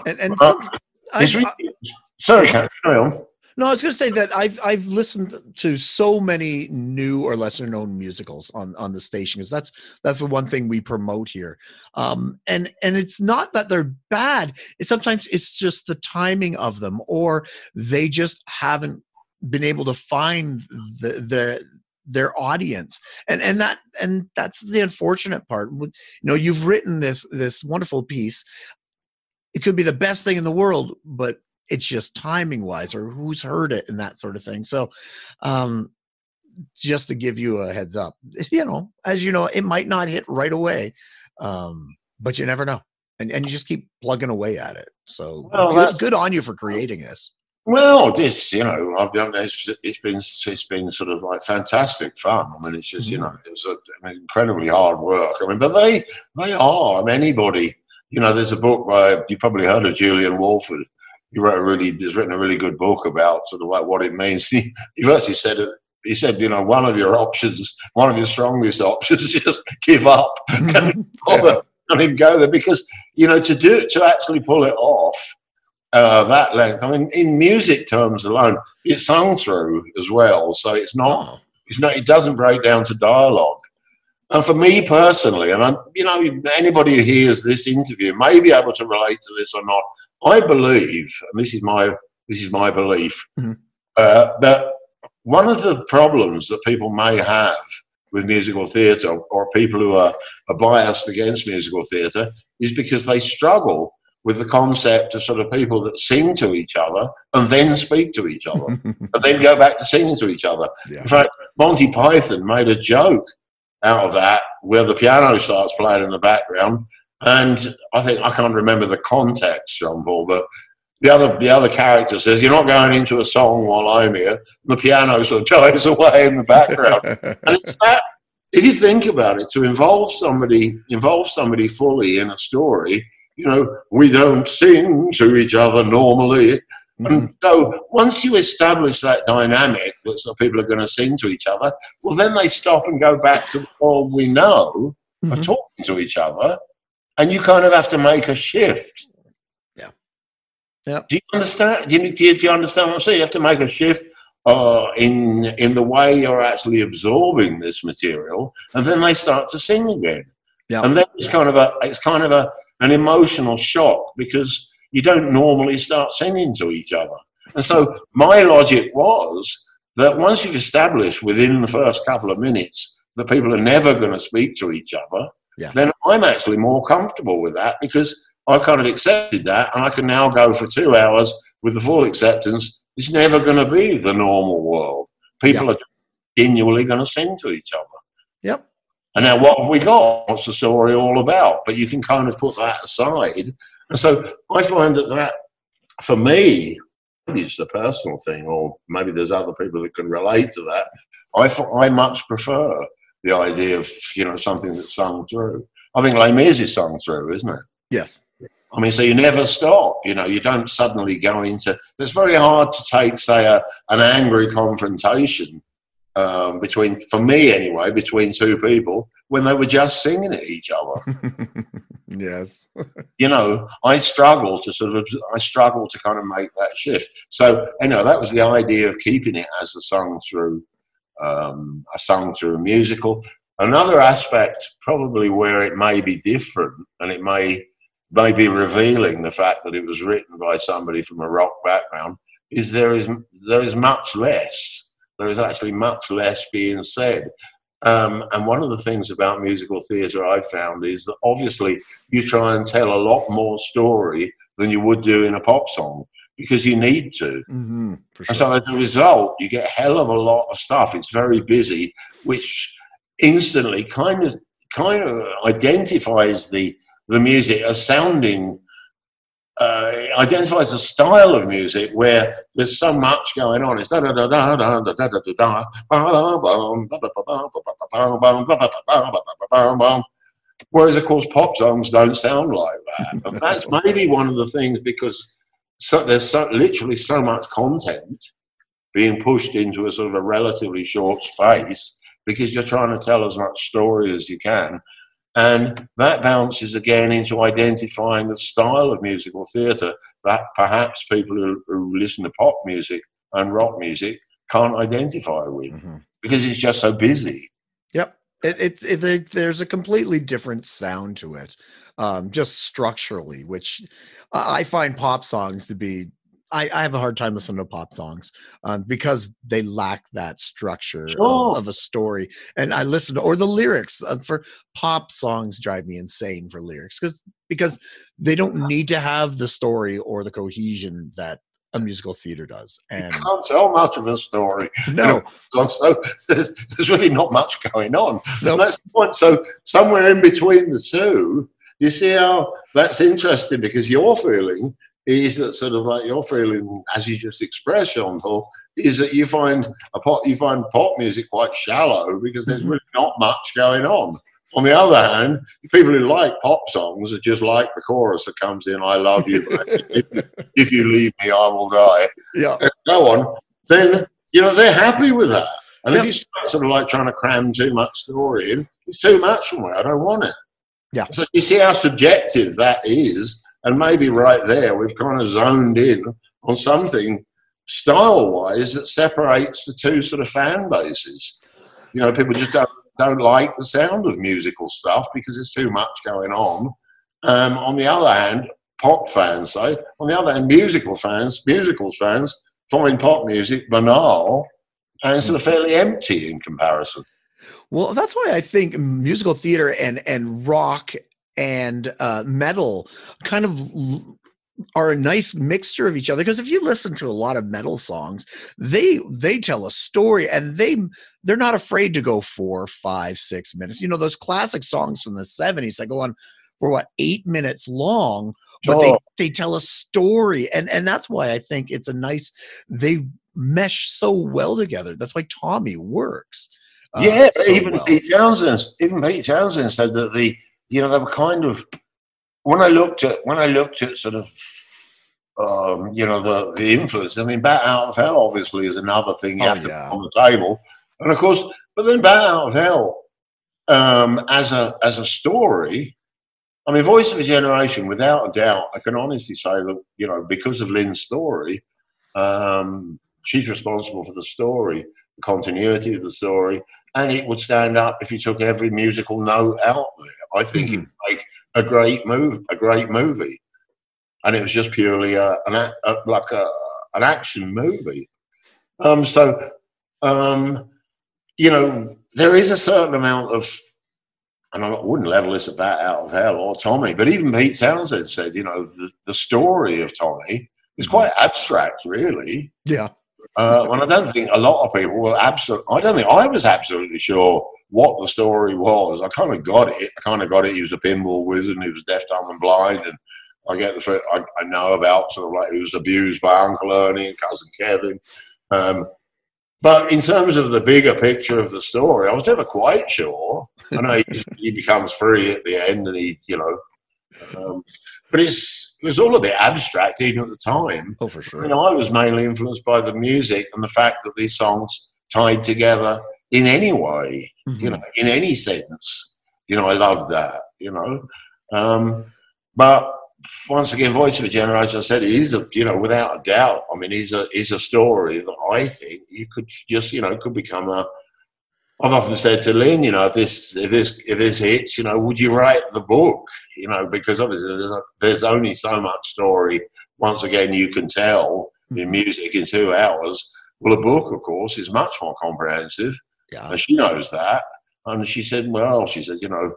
And, and some, I,
really, Sorry, carry on.
No, I was going to say that I've I've listened to so many new or lesser known musicals on on the station because that's that's the one thing we promote here, um, and and it's not that they're bad. It's sometimes it's just the timing of them, or they just haven't been able to find the the their audience. And and that and that's the unfortunate part. You know you've written this this wonderful piece. It could be the best thing in the world, but it's just timing wise or who's heard it and that sort of thing. So, um, just to give you a heads up, you know, as you know, it might not hit right away, um, but you never know. And, and you just keep plugging away at it. So well, good, good on you for creating this.
Well, this, you know, I've done it's, it's been it's been sort of like fantastic fun. I mean, it's just mm-hmm. you know, it was a, I mean, incredibly hard work. I mean, but they they are. I mean, anybody, you know, there's a book by you probably heard of Julian Woolford. He wrote a really, he's written a really good book about sort of like what it means. He, he actually said it. He said, you know, one of your options, one of your strongest options, is just give up. Don't bother. Don't even go there because you know to do to actually pull it off uh, that length. I mean, in music terms alone, it's sung through as well, so it's not. Oh. It's not. It doesn't break down to dialogue. And for me personally, and I'm, you know, anybody who hears this interview may be able to relate to this or not. I believe, and this is my this is my belief, mm-hmm. uh, that one of the problems that people may have with musical theatre or people who are, are biased against musical theatre is because they struggle with the concept of sort of people that sing to each other and then speak to each other and then go back to singing to each other. Yeah. In fact, Monty Python made a joke out of that where the piano starts playing in the background. And I think I can't remember the context, John Paul, but the other the other character says, "You're not going into a song while I'm here." The piano sort of dies away in the background, and it's that. If you think about it, to involve somebody involve somebody fully in a story, you know, we don't sing to each other normally. Mm-hmm. And so once you establish that dynamic that so people are going to sing to each other, well, then they stop and go back to all we know mm-hmm. of talking to each other. And you kind of have to make a shift.
Yeah. Yeah.
Do you understand? Do you, do you, do you understand what I'm saying? You have to make a shift uh, in in the way you're actually absorbing this material, and then they start to sing again. Yeah. And then it's kind of a it's kind of a an emotional shock because you don't normally start singing to each other. And so my logic was that once you've established within the first couple of minutes that people are never going to speak to each other, yeah. then I'm actually more comfortable with that because I kind of accepted that and I can now go for two hours with the full acceptance it's never going to be the normal world. People yep. are genuinely going to sing to each other.
Yep.
And now, what have we got? What's the story all about? But you can kind of put that aside. And so I find that that, for me, maybe it's a personal thing, or maybe there's other people that can relate to that. I, I much prefer the idea of you know something that's sung through. I think Les Mis is sung through, isn't it?
Yes.
I mean, so you never stop. You know, you don't suddenly go into. It's very hard to take, say, a, an angry confrontation um, between, for me anyway, between two people when they were just singing at each other.
yes.
you know, I struggle to sort of, I struggle to kind of make that shift. So, you know, that was the idea of keeping it as a sung through, um, a song through a musical. Another aspect, probably where it may be different, and it may may be revealing the fact that it was written by somebody from a rock background, is there is there is much less there is actually much less being said. Um, and one of the things about musical theatre I've found is that obviously you try and tell a lot more story than you would do in a pop song because you need to. Mm-hmm, sure. And so as a result, you get a hell of a lot of stuff. It's very busy, which instantly kind of kind of identifies the the music as sounding uh, identifies a style of music where there's so much going on. It's da da da da da da da da da Whereas, of course, pop songs don't sound like that. And that's maybe one of the things because so, there's so, literally so much content being pushed into a sort of a relatively short space because you're trying to tell as much story as you can. And that bounces again into identifying the style of musical theatre that perhaps people who, who, listen to pop music and rock music can't identify with mm-hmm. because it's just so busy.
Yep. It, it, it, it, there's a completely different sound to it, um, just structurally, which I find pop songs to be I, I, have a hard time listening to pop songs um, because they lack that structure of, of, a story. And I listen to, or the lyrics uh, for pop songs drive me insane for lyrics because because they don't need to have the story or the cohesion that a musical theater does. And
you can't tell much of a story.
No,
so, so there's, there's really not much going on.
No.
And that's the point. So somewhere in between the two, you see how that's interesting because your feeling is that sort of like your feeling, as you just expressed, John Paul, is that you find a pop you find pop music quite shallow because there's
Mhm.
really not much going on. On the other hand, people who like pop songs are just like the chorus that comes in, "I love you, if, you- if you leave me, I will die."
yeah,
Go on, then you know they're happy with that. And
Yeah.
if you start sort of like trying to cram too much story in, it's too much for me. I don't want it.
Yeah.
So you see how subjective that is, and maybe right there we've kind of zoned in on something style-wise that separates the two sort of fan bases. You know, people just don't don't like the sound of musical stuff because there's too much going on. Um, on the other hand, pop fans say. On the other hand, musical fans, musicals fans find pop music banal and sort of fairly empty in comparison.
Well, that's why I think musical theater and and rock and uh, metal kind of l- are a nice mixture of each other. Because if you listen to a lot of metal songs, they they tell a story and they they're not afraid to go four, five, six minutes. You know those classic songs from the seventies that go on for what eight minutes long, but they they tell a story, and and that's why I think it's a nice they mesh so well together. That's why Tommy works. Uh,
yeah,
so
even
well.
Pete Townshend, even Pete Townshend said that the, you know, they were kind of when I looked at when I looked at sort of, um, you know, the the influence. I mean, Bat Out of Hell obviously is another thing you
Oh,
have to
yeah.
put on the table, and of course, but then Bat Out of Hell um, as a as a story. I mean, Voice of a Generation, without a doubt, I can honestly say that you know because of Lin's story, um, she's responsible for the story, the continuity of the story, and it would stand up if you took every musical note out there. I think it mm-hmm. would make a great move, a great movie, and it was just purely a, an a, a, uh, like a, an action movie. Um, so, um, you know, there is a certain amount of, and I wouldn't level this about out of hell or Tommy, but even Pete Townshend said, you know, the, the story of Tommy is mm-hmm. quite abstract, really.
Yeah.
Uh, and I don't think a lot of people were absolutely. I don't think I was absolutely sure what the story was. I kind of got it. I kind of got it. He was a pinball wizard and he was deaf, dumb, and blind. And I get the. fir- I, I know about sort of like he was abused by Uncle Ernie and cousin Kevin. Um, but in terms of the bigger picture of the story, I was never quite sure. I know he, he becomes free at the end, and he, you know, um, but it's it was all a bit abstract even at the time.
Oh, for sure.
You know, I was mainly influenced by the music and the fact that these songs tied together in any way,
Mhm.
you know, in any sense. You know, I love that, you know. Um, but once again, Voice of a Generation, I said, is a, you know, without a doubt. I mean, is a is a story that I think you could just, you know, could become a. I've often said to Lin, you know, if this if this if this hits, you know, would you write the book? You know, because obviously there's a, there's only so much story. Once again, you can tell in hmm. music in two hours. Well, a book, of course, is much more comprehensive.
Yeah.
And she knows that. And she said, well, she said, you know,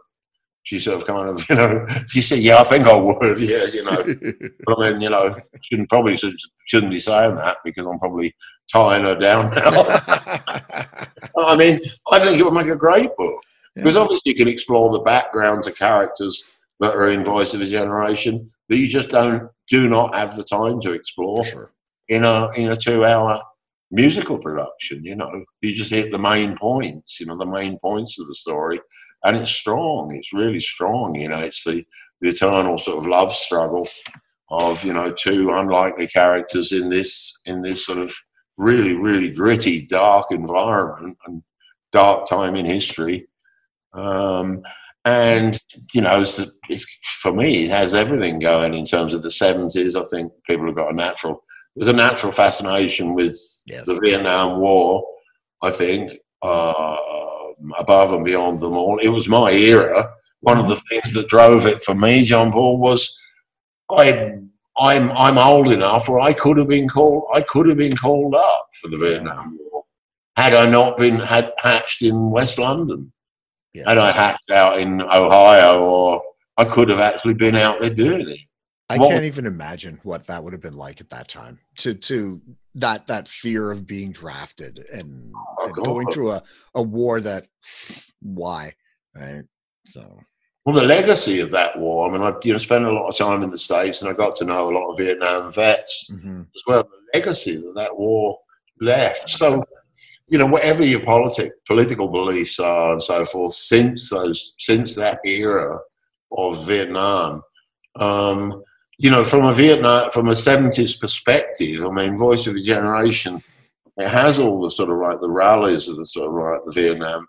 she sort of kind of, you know, she said, yeah, I think I would. Yeah, you know. But I mean, you know, shouldn't probably should, shouldn't be saying that because I'm probably tying her down now. I mean, I think it would make a great book because obviously you can explore the background to characters that are in Voice of a Generation that you just don't do not have the time to explore
sure.
in a in a two hour musical production. You know, you just hit the main points. You know, the main points of the story, and it's strong. It's really strong. You know, it's the the eternal sort of love struggle of you know two unlikely characters in this in this sort of really really gritty dark environment and dark time in history um and you know it's, it's for me it has everything going in terms of the 70s i think people have got a natural there's a natural fascination with
Yes.
the vietnam war i think uh, above and beyond them all it was my era one of the things that drove it for me john paul was i i'm i'm old enough where i could have been called i could have been called up for the vietnam war had i not been had hatched in west london
Yeah.
had I hatched out in Ohio or I could have actually been out there doing it.
I
What-
can't even imagine what that would have been like at that time. To to that that fear of being drafted and,
Oh,
and going through a, a war that why right so
Well, the legacy of that war. I mean, I you know spent a lot of time in the states, and I got to know a lot of Vietnam vets
mhm.
as well. The legacy that that war left. So, you know, whatever your politic political beliefs are and so forth, since those since that era of Vietnam, um, you know, from a Vietnam from a seventies perspective, I mean, Voice of a Generation, it has all the sort of like the rallies of the sort of like the Vietnam,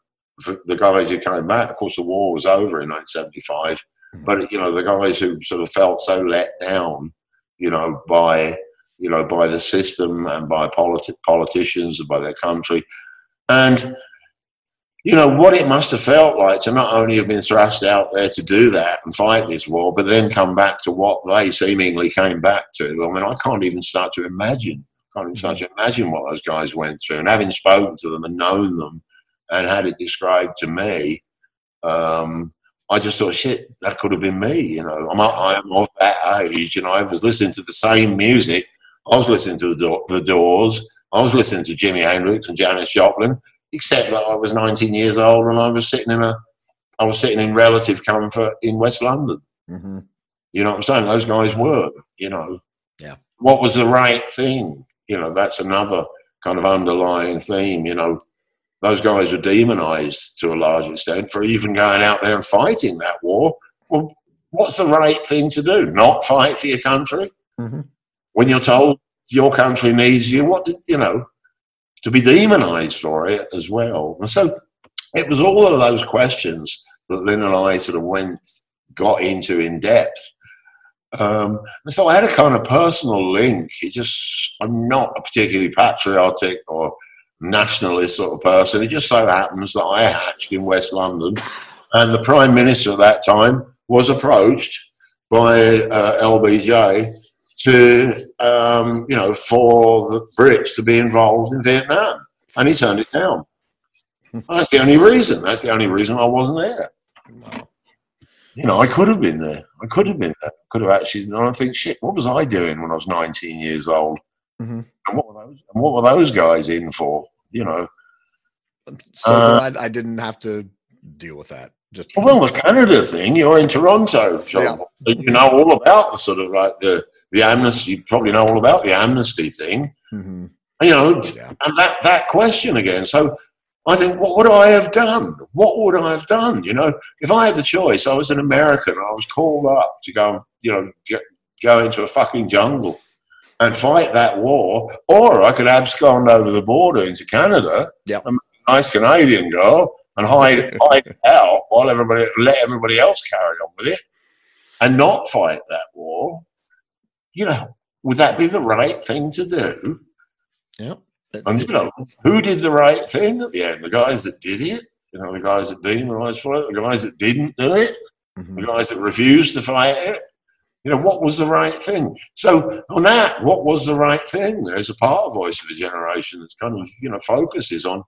the guys who came back. Of course, the war was over in 1975, mm. but you know, the guys who sort of felt so let down, you know, by you know by the system and by politi- politicians and by their country, and you know what it must have felt like to not only have been thrust out there to do that and fight this war, but then come back to what they seemingly came back to. I mean, I can't even start to imagine. I Can't even start to imagine what those guys went through. And having spoken to them and known them and had it described to me, um, I just thought, shit, that could have been me. You know, I'm, I'm of that age, and I was listening to the same music. I was listening to the, Do- the Doors. I was listening to Jimi Hendrix and Janis Joplin, except that I was 19 years old and I was sitting in a, I was sitting in relative comfort in West London.
Mhm.
You know what I'm saying? Those guys were, you know.
Yeah.
What was the right thing? You know, that's another kind of underlying theme. You know, those guys were demonized to a large extent for even going out there and fighting that war. Well, what's the right thing to do? Not fight for your country?
Mhm.
When you're told your country needs you, what did, you know, to be demonized for it as well. And so it was all of those questions that Lin and I sort of went, got into in depth. Um, and so I had a kind of personal link. It just, I'm not a particularly patriotic or nationalist sort of person. It just so happens that I hatched in West London, and the Prime Minister at that time was approached by uh, LBJ to, um, you know, for the Brits to be involved in Vietnam, and he turned it down. That's the only reason. That's the only reason I wasn't there.
Wow.
You know, I could have been there. I could have been there. Could have actually. And I think, shit, what was I doing when I was 19 years old?
Mhm.
And what were those? And what were those guys in for? You know.
So
Uh,
I didn't have to deal with that. Just
Well, the Canada thing. You're in Toronto, John. You know all about the sort of like the the amnesty. You probably know all about the amnesty thing.
Mhm.
You know,
yeah.
and that that question again. So I think, what would I have done? What would I have done? You know, if I had the choice, I was an American. I was called up to go, you know, get, go into a fucking jungle and fight that war, or I could abscond over the border into Canada,
Yep.
a nice Canadian girl, and hide hide out while everybody let everybody else carry on with it, and not fight that war. You know, would that be the right thing to do?
Yep.
And you know, who did the right thing at the end? The guys that did it, you know, the guys that demonized for it, the guys that didn't do it,
Mhm.
the guys that refused to fight it. You know, what was the right thing? So on that, what was the right thing? There's a part of Voice of a Generation that's kind of, you know, focuses on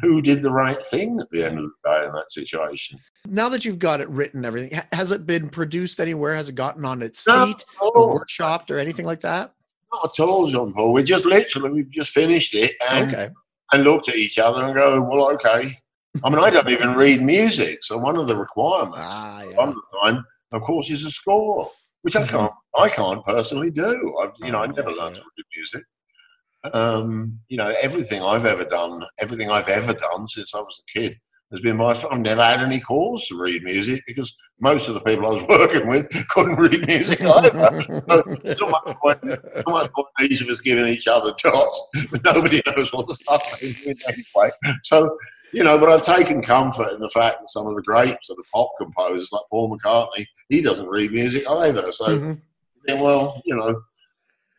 who did the right thing at the end of the day in that situation.
Now that you've got it written, everything has it been produced anywhere? Has it gotten on its
No,
feet, or workshopped, or anything like that?
Not at all, John Paul. We just literally, we've just finished it and
Okay.
and looked at each other and go, well, okay. I mean, I don't even read music, so one of the requirements
Ah, yeah.
the time, of course, is a score, which I
Mhm.
can't, I can't personally do. I, you know, I
Oh,
never learned to read music. Um, you know, everything I've ever done, everything I've ever done since I was a kid has been my. I've never had any calls to read music because most of the people I was working with couldn't read music either. Not much point, not much point each of us giving each other dots, but nobody knows what the fuck they're doing anyway. So, you know, but I've taken comfort in the fact that some of the greats sort of pop composers like Paul McCartney, he doesn't read music either. So,
Mhm.
yeah, well, you know,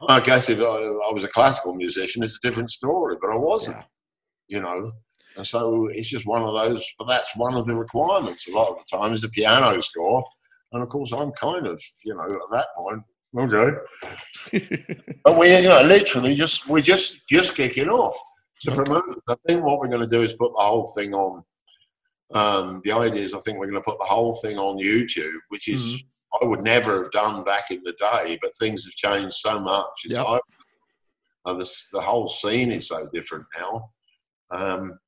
I guess if I, I was a classical musician, it's a different story, but I wasn't,
Yeah.
you know. And so it's just one of those, but that's one of the requirements a lot of the time is the piano score. And of course, I'm kind of, you know, at that point, okay. But we, you know, literally just we're just just kicking off to
Okay.
promote. I think what we're going to do is put the whole thing on Um, the idea is, I think we're going to put the whole thing on YouTube, which is mm-hmm. I would never have done back in the day, but things have changed so much. It's yep. uh, the, the whole scene is so different now. Um,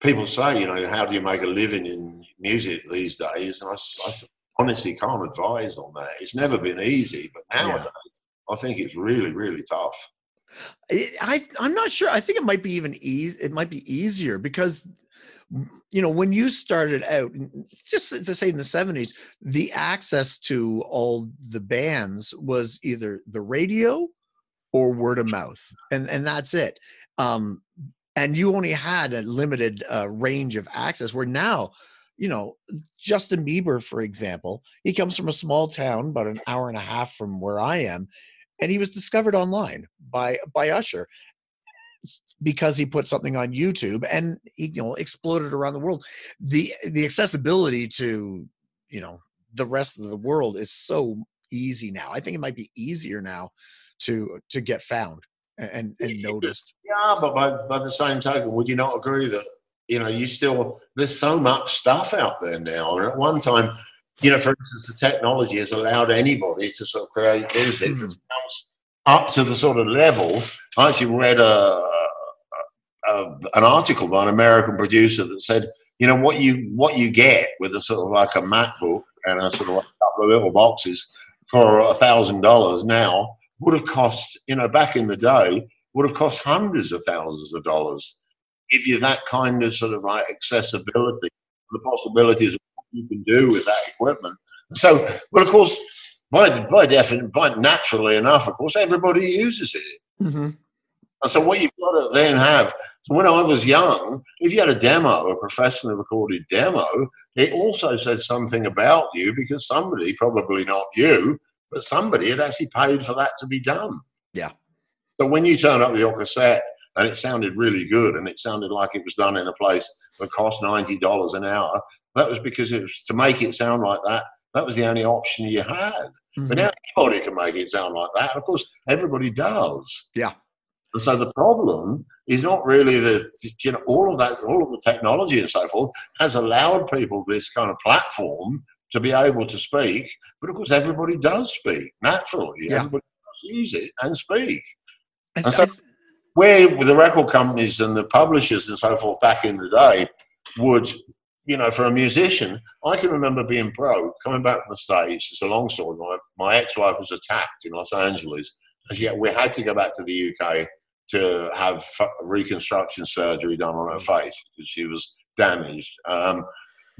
people say, you know, how do you make a living in music these days? And I, I honestly can't advise on that. It's never been easy, but nowadays yeah. I think it's really, really tough.
I I'm not sure. I think it might be even easy. It might be easier because you know when you started out, just to say in the '70s, the access to all the bands was either the radio or word of mouth, and and that's it. Um, and you only had a limited uh, range of access. Where now, you know, Justin Bieber, for example, he comes from a small town, about an hour and a half from where I am, and he was discovered online by by Usher because he put something on YouTube and he you know exploded around the world. The the accessibility to you know the rest of the world is so easy now. I think it might be easier now to to get found and and noticed.
Yeah, but by by the same token, would you not agree that you know you still there's so much stuff out there now, and at one time you know, for instance, the technology has allowed anybody to sort of create music mm. that comes up to the sort of level. I actually read a, an article by an American producer that said, you know, what you what you get with a sort of like a MacBook and a sort of like a couple of little boxes for a thousand dollars now would have cost, you know, back in the day, would have cost hundreds of thousands of dollars. Give you that kind of sort of like accessibility, the possibilities of you can do with that equipment. So, but of course, by by definition, by naturally enough, of course, everybody uses it. Mm-hmm. And so, what you've got to then have. So, when I was young, if you had a demo, a professionally recorded demo, it also said something about you because somebody, probably not you, but somebody had actually paid for that to be done.
Yeah.
So when you turned up with your cassette and it sounded really good and it sounded like it was done in a place that cost ninety dollars an hour, that was because it was to make it sound like that. That was the only option you had. Mm-hmm. But now anybody can make it sound like that. of course, everybody does.
Yeah.
And so the problem is not really that you know all of that, all of the technology and so forth has allowed people this kind of platform to be able to speak. But of course, everybody does speak naturally. Yeah. Everybody does use it and speak. and so, where the record companies and the publishers and so forth back in the day would you know, for a musician, I can remember being broke, coming back from the States. It's a long story. My, my ex wife was attacked in Los Angeles. And yet we had to go back to the UK to have reconstruction surgery done on her face because she was damaged. Um,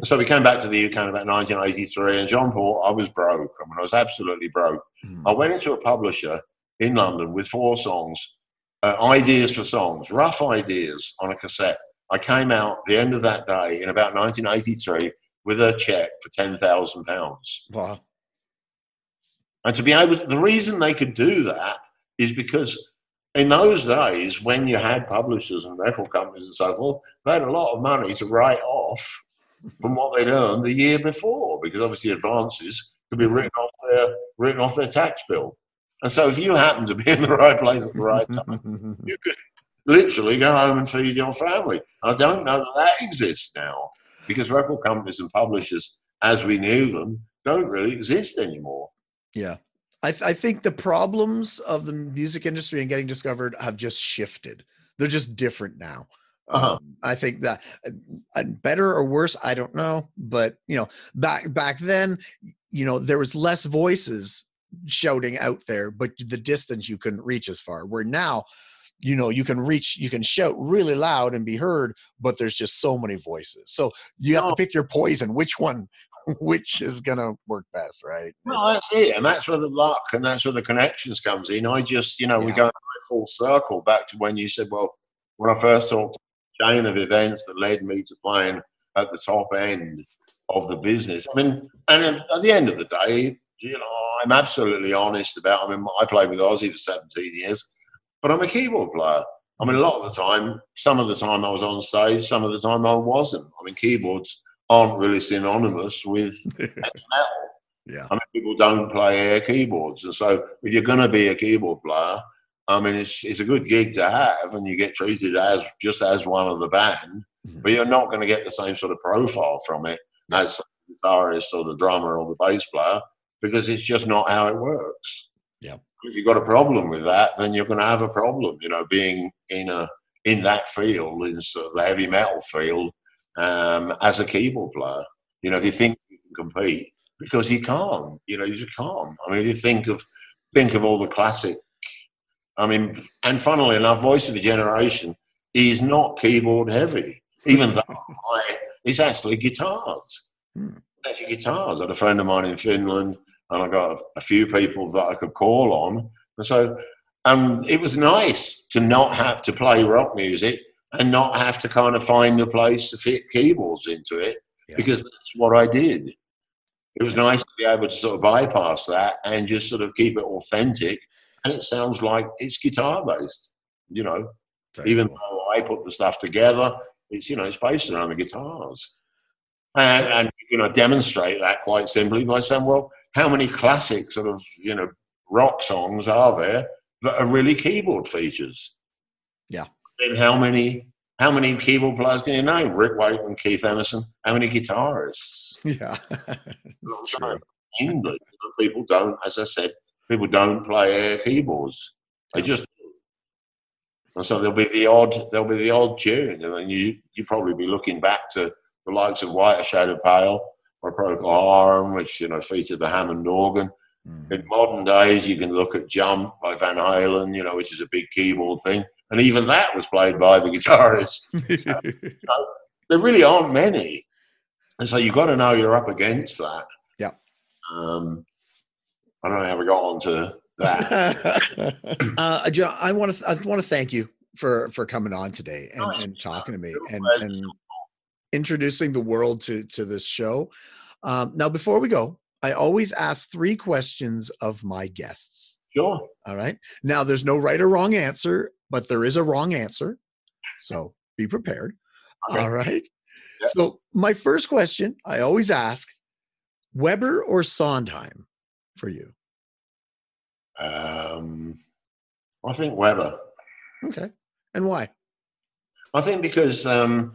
so we came back to the UK in about 1983, and John Paul, I was broke. I mean, I was absolutely broke. Mm. I went into a publisher in London with four songs, uh, ideas for songs, rough ideas on a cassette I came out the end of that day in about 1983 with a check for ten thousand pounds.
Wow!
And to be able, to, the reason they could do that is because in those days, when you had publishers and record companies and so forth, they had a lot of money to write off from what they'd earned the year before, because obviously advances could be written off their written off their tax bill. And so, if you happen to be in the right place at the right time, you could literally go home and feed your family. I don't know that that exists now because record companies and publishers, as we knew them, don't really exist anymore.
Yeah. I, th- I think the problems of the music industry and getting discovered have just shifted. They're just different now. Uh-huh. Um, I think that uh, better or worse, I don't know. But you know, back back then, you know, there was less voices shouting out there, but the distance you couldn't reach as far. Where now, you know you can reach you can shout really loud and be heard but there's just so many voices so you have to pick your poison which one which is gonna work best right
well that's it and that's where the luck and that's where the connections comes in i just you know yeah. we go full circle back to when you said well when i first talked chain of events that led me to playing at the top end of the business i mean and at the end of the day you know i'm absolutely honest about i mean i played with ozzy for 17 years but I'm a keyboard player. I mean, a lot of the time, some of the time I was on stage, some of the time I wasn't. I mean, keyboards aren't really synonymous with metal.
Yeah.
I mean, people don't play air keyboards. And so if you're going to be a keyboard player, I mean, it's, it's a good gig to have and you get treated as just as one of the band. mm-hmm. but you're not going to get the same sort of profile from it as the guitarist or the drummer or the bass player because it's just not how it works.
Yeah.
If you've got a problem with that, then you're going to have a problem. You know, being in a in that field, in sort of the heavy metal field, um, as a keyboard player. You know, if you think you can compete, because you can't. You know, you just can't. I mean, if you think of think of all the classic. I mean, and funnily enough, Voice of a Generation is not keyboard heavy, even though it's actually guitars. Hmm. Actually, guitars. I had a friend of mine in Finland, and I got a few people that I could call on, and so um, it was nice to not have to play rock music and not have to kind of find a place to fit keyboards into it yeah. because that's what I did it was nice to be able to sort of bypass that and just sort of keep it authentic. And it sounds like it's guitar based, you know. Even cool. though I put the stuff together, it's you know it's based around the guitars, and, and you know demonstrate that quite simply by saying, well, how many classic sort of you know rock songs are there that are really keyboard features?
Yeah.
And how many how many keyboard players can you name? Rick Waite and Keith Emerson. How many guitarists?
Yeah.
English, people don't, as I said, people don't play air keyboards. They just and so there'll be the odd there'll be the odd tune. and mean you you probably be looking back to the likes of White Shade of Pale or Procol Harum, which you know featured the Hammond organ. Mm. In modern days, you can look at Jump by Van Halen, you know, which is a big keyboard thing, and even that was played by the guitarist. so, know, there really aren't many. And so you've got to know you're up against that.
Yeah.
Um, I don't know how we got on to that.
uh, John, I want to I want to thank you for for coming on today and, nice. and talking to me and, and introducing the world to to this show. Um, now, before we go, I always ask three questions of my guests.
Sure.
All right. Now, there's no right or wrong answer, but there is a wrong answer. So be prepared. Okay. All right. So my first question, I always ask, Webber or Sondheim for you?
Um, I think Webber.
Okay, and why?
I think because um,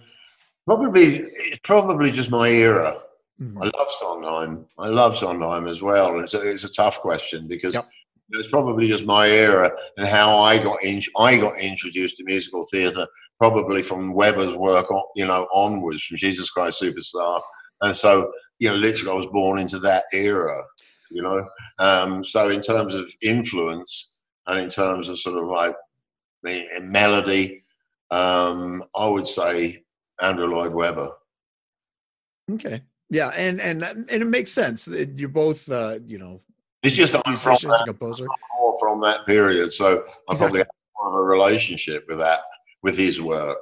probably it's probably just my era. Mm-hmm. I love Sondheim. I love Sondheim as well. It's a, it's a tough question because yep. It's probably just my era and how I got in, I got introduced to musical theatre probably from Webber's work, you know, onwards from Jesus Christ Superstar, and so you know, literally, I was born into that era, you know. Um, so in terms of influence and in terms of sort of like the melody, um, I would say Andrew Lloyd Webber.
Okay. Yeah, and and and it makes sense. You're both, uh, you know.
It's just I'm from that, composer. from that period, so I exactly. probably have more of a relationship with that with his work.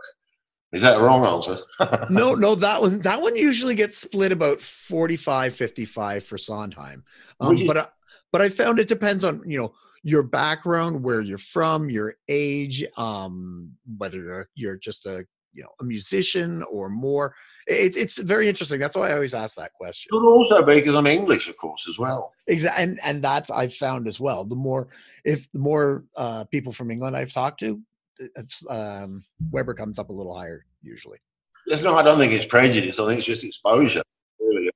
Is that the wrong answer?
no, no, that one that one usually gets split about 45 55 for Sondheim. Um, but I, but I found it depends on, you know, your background, where you're from, your age, um, whether you're, you're just a you know a musician or more. It, it's very interesting. That's why I always ask that question.
But also because I'm English, of course, as well.
Exactly, and and that's I've found as well. The more if the more uh, people from England I've talked to, it's um, Webber comes up a little higher usually.
It's not. I don't think it's prejudice. I think it's just exposure. Really,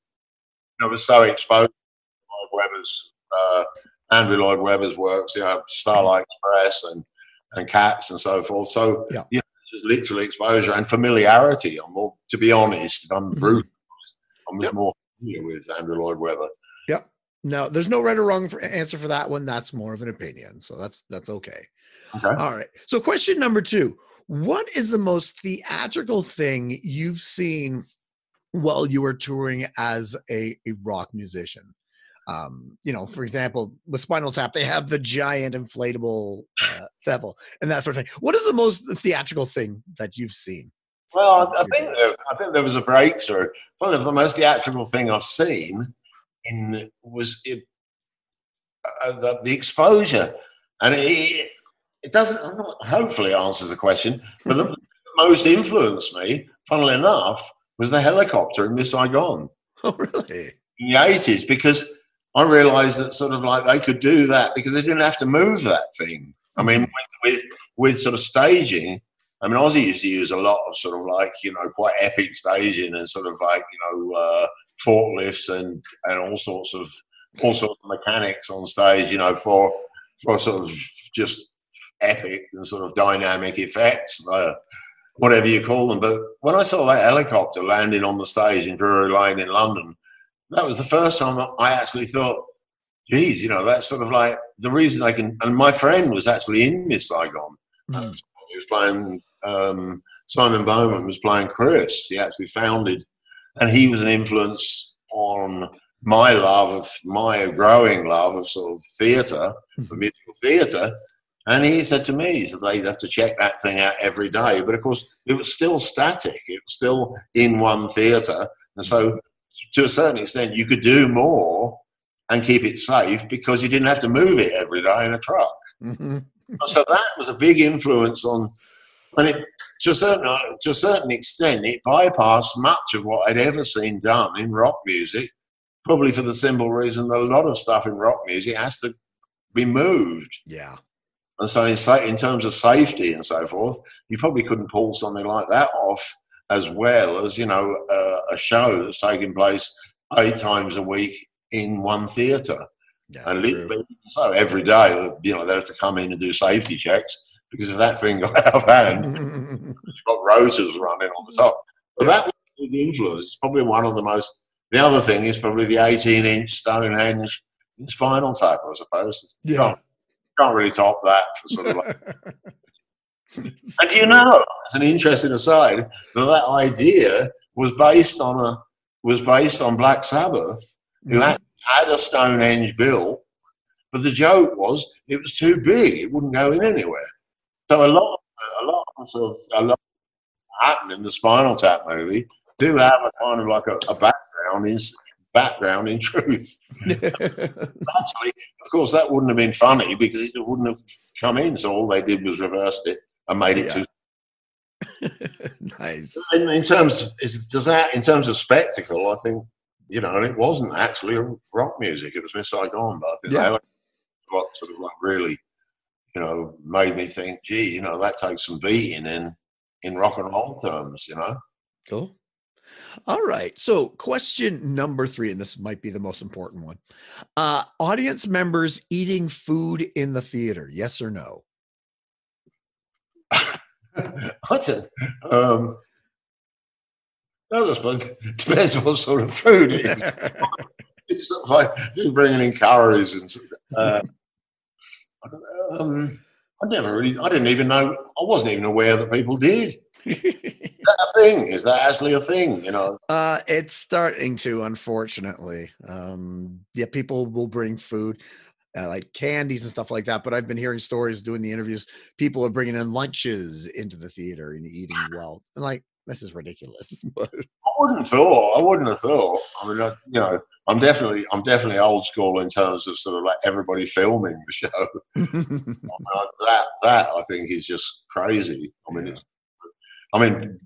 I was so exposed to Webber's uh, Andrew Lloyd Webber's works. You know, Starlight Express and and Cats and so forth. So yeah. you know, just literally exposure and familiarity. I'm more, to be honest, if I'm mm-hmm. brutal, I'm yep. more familiar with Andrew Lloyd Webber.
Yep. No, there's no right or wrong for, answer for that one. That's more of an opinion, so that's that's okay. Okay. All right. So, question number two What is the most theatrical thing you've seen while you were touring as a, a rock musician? Um, you know, for example, with Spinal Tap, they have the giant inflatable uh, devil and that sort of thing. What is the most theatrical thing that you've seen?
Well, I think there, I think there was a breakthrough. One of the most theatrical thing I've seen in was it, uh, the, the, exposure, and it, it doesn't hopefully answers the question, but the most influenced me, funnily enough, was the helicopter in Miss Saigon.
Oh, really?
In the 80s, because I realized that sort of like they could do that because they didn't have to move that thing. I mean, with, with, with sort of staging, I mean, Ozzy used to use a lot of sort of like you know quite epic staging and sort of like you know uh, forklifts and and all sorts of all sorts of mechanics on stage, you know, for for sort of just epic and sort of dynamic effects, uh, whatever you call them. But when I saw that helicopter landing on the stage in Drury Lane in London, that was the first time I actually thought, geez, you know, that's sort of like the reason I can. And my friend was actually in Miss Saigon. Mm. He was playing, um, Simon Bowman was playing Chris. He actually founded, and he was an influence on my love of my growing love of sort of theatre, mm-hmm. musical theatre. And he said to me, he said they'd have to check that thing out every day. But of course, it was still static. It was still in one theatre. And so, to a certain extent, you could do more and keep it safe because you didn't have to move it every day in a truck. Mm-hmm. so that was a big influence on, and it, to a certain to a certain extent, it bypassed much of what I'd ever seen done in rock music probably for the simple reason that a lot of stuff in rock music has to be moved.
Yeah.
And so, in, in terms of safety and so forth, you probably couldn't pull something like that off as well as, you know, uh, a show that's taking place eight times a week in one theatre. Yeah, and literally, so every day, you know, they have to come in and do safety checks because if that thing got out of hand, it's got rotors running on the top. But that was the influence. It's probably one of the most the other thing is probably the 18 inch Stonehenge spinal tap, I suppose. Yeah. Can't, can't really top that for sort of like. and you know, as an interesting aside, that that idea was based on a was based on Black Sabbath, who mm-hmm. had a Stonehenge built, but the joke was it was too big; it wouldn't go in anywhere. So a lot, a lot of sort of a lot happened in the Spinal Tap movie do have a kind of like a, a background in background in truth. Actually, of course, that wouldn't have been funny because it wouldn't have come in. So all they did was reversed it and made it yeah.
too. nice.
In, in terms, is, does that in terms of spectacle? I think you know, and it wasn't actually rock music. It was Miss Saigon, but I think yeah. what sort of like really, you know, made me think, gee, you know, that takes some beating in in rock and roll terms, you know.
Cool. All right. So, question number three, and this might be the most important one uh, audience members eating food in the theater, yes or no?
It? Um, I suppose it depends what sort of food it is. it's like bringing in calories and. Uh, um, I never really, I didn't even know, I wasn't even aware that people did. Is that a thing? Is that actually a thing? You know,
uh, it's starting to, unfortunately. Um, yeah, people will bring food. Uh, like candies and stuff like that. But I've been hearing stories doing the interviews. People are bringing in lunches into the theater and eating well. And like, this is ridiculous. But
I wouldn't have thought. I wouldn't have thought. I mean, I, you know, I'm definitely, I'm definitely old school in terms of sort of like everybody filming the show. I mean, that, that I think is just crazy. I mean, yeah. I mean,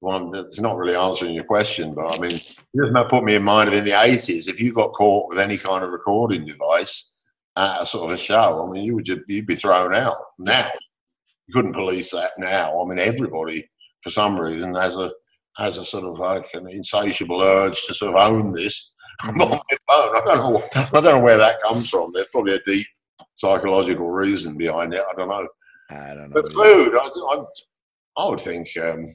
well, it's not really answering your question, but I mean, it just put me in mind of in the 80s, if you got caught with any kind of recording device at a sort of a show, I mean, you would just, you'd be thrown out. Now, you couldn't police that now. I mean, everybody, for some reason, has a has a sort of like an insatiable urge to sort of own this. I'm on my phone. I don't know. I don't know where that comes from. There's probably a deep psychological reason behind it. I don't know.
I don't know.
But food, I, I, I would think, um,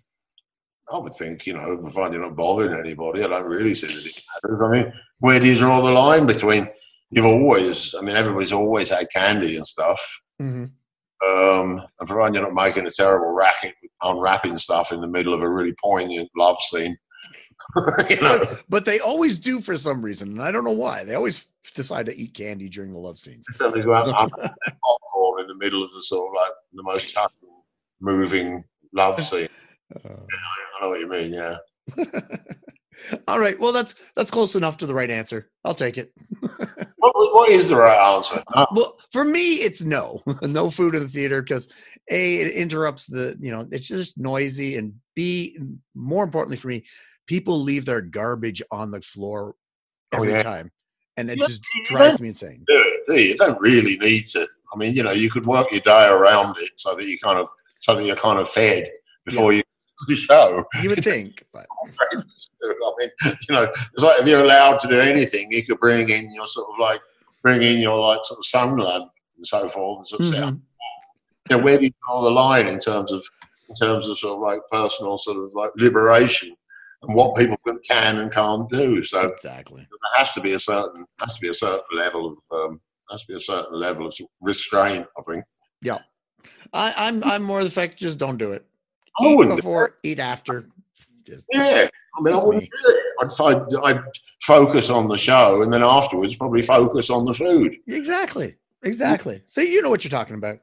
I would think, you know, provided you're not bothering anybody, I don't really see that it matters. I mean, where do you draw the line between? You've always, I mean, everybody's always had candy and stuff. Mm-hmm. Um, and provided you're not making a terrible racket unwrapping stuff in the middle of a really poignant love scene.
you know? but, but, they always do for some reason, and I don't know why. They always decide to eat candy during the love scenes.
So they go out so. popcorn in the middle of the sort of like the most touching, moving love scene. Uh, yeah, I know what you mean. Yeah.
All right. Well, that's that's close enough to the right answer. I'll take it.
what, what is the right answer?
No. Well, for me, it's no, no food in the theater because a it interrupts the you know it's just noisy and b more importantly for me, people leave their garbage on the floor oh, every oh, yeah. time, and it yeah, just drives me insane.
Yeah, you don't really need to. I mean, you know, you could work your day around it so that you kind of something you're kind of fed before you the show.
You would think, but
I mean, you know, it's like if you're allowed to do anything, you could bring in your sort of like bring in your like sort of sunland and so forth and sort of say,
Mhm.
you know, where do you draw the line in terms of in terms of sort of like personal sort of like liberation and what people can and can't do. So
exactly.
there has to be a certain has to be a certain level of um, has to be a certain level of restraint. I think.
Yeah, I, I'm I'm more the fact just don't do it.
I
Eat
wouldn't.
before, eat after. Just,
Yeah, I mean, I wouldn't
me.
do it. I'd, I'd, I'd focus on the show, and then afterwards, probably focus on the food.
exactly. Exactly. So you know what you're talking about.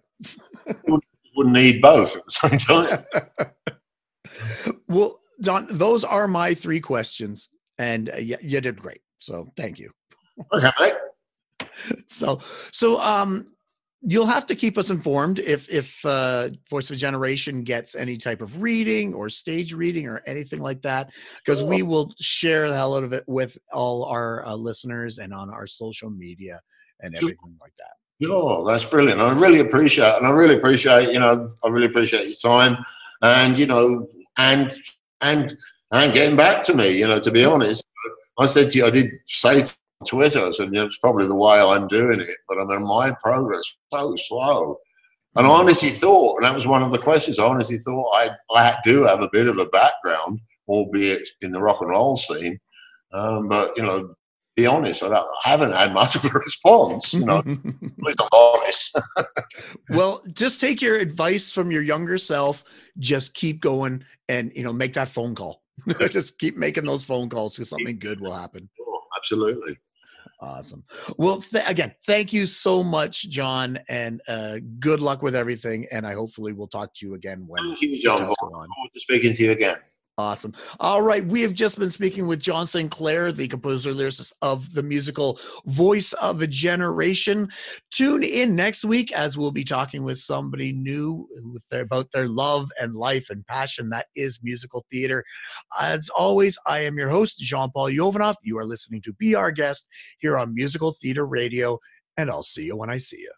Wouldn't need both at the same time.
Well, Don, those are my three questions, and uh, you, you did great. So thank you.
okay.
So so um, you'll have to keep us informed if if uh, Voice of a Generation gets any type of reading or stage reading or anything like that, because we will share the hell out of it with all our uh, listeners and on our social media and everything like that.
Oh, that's brilliant. I really appreciate, and I really appreciate, you know, I really appreciate your time, and you know, and and and getting back to me. You know, to be honest, I said to you, I did say to Twitter, I said, it's probably the way I'm doing it, but I mean, my progress so slow. And I honestly thought, and that was one of the questions. I honestly thought I I do have a bit of a background, albeit in the rock and roll scene, um, but you know. Be honest, I, don't, I haven't had much of a response. You know, I'm honest.
well, just take your advice from your younger self. Just keep going and you know make that phone call. just keep making those phone calls because something good will happen.
Absolutely.
Awesome. Well, th- again, thank you so much, John, and uh, good luck with everything. And I hopefully will talk to you again when
Thank you, John. Look forward to speaking to you again.
Awesome. All right. We have just been speaking with John Sinclair, the composer lyricist of the musical Voice of a Generation. Tune in next week as we'll be talking with somebody new about their love and life and passion that is musical theater. As always, I am your host, John Paul Yovanov. You are listening to Be Our Guest here on Musical Theater Radio, and I'll see you when I see you.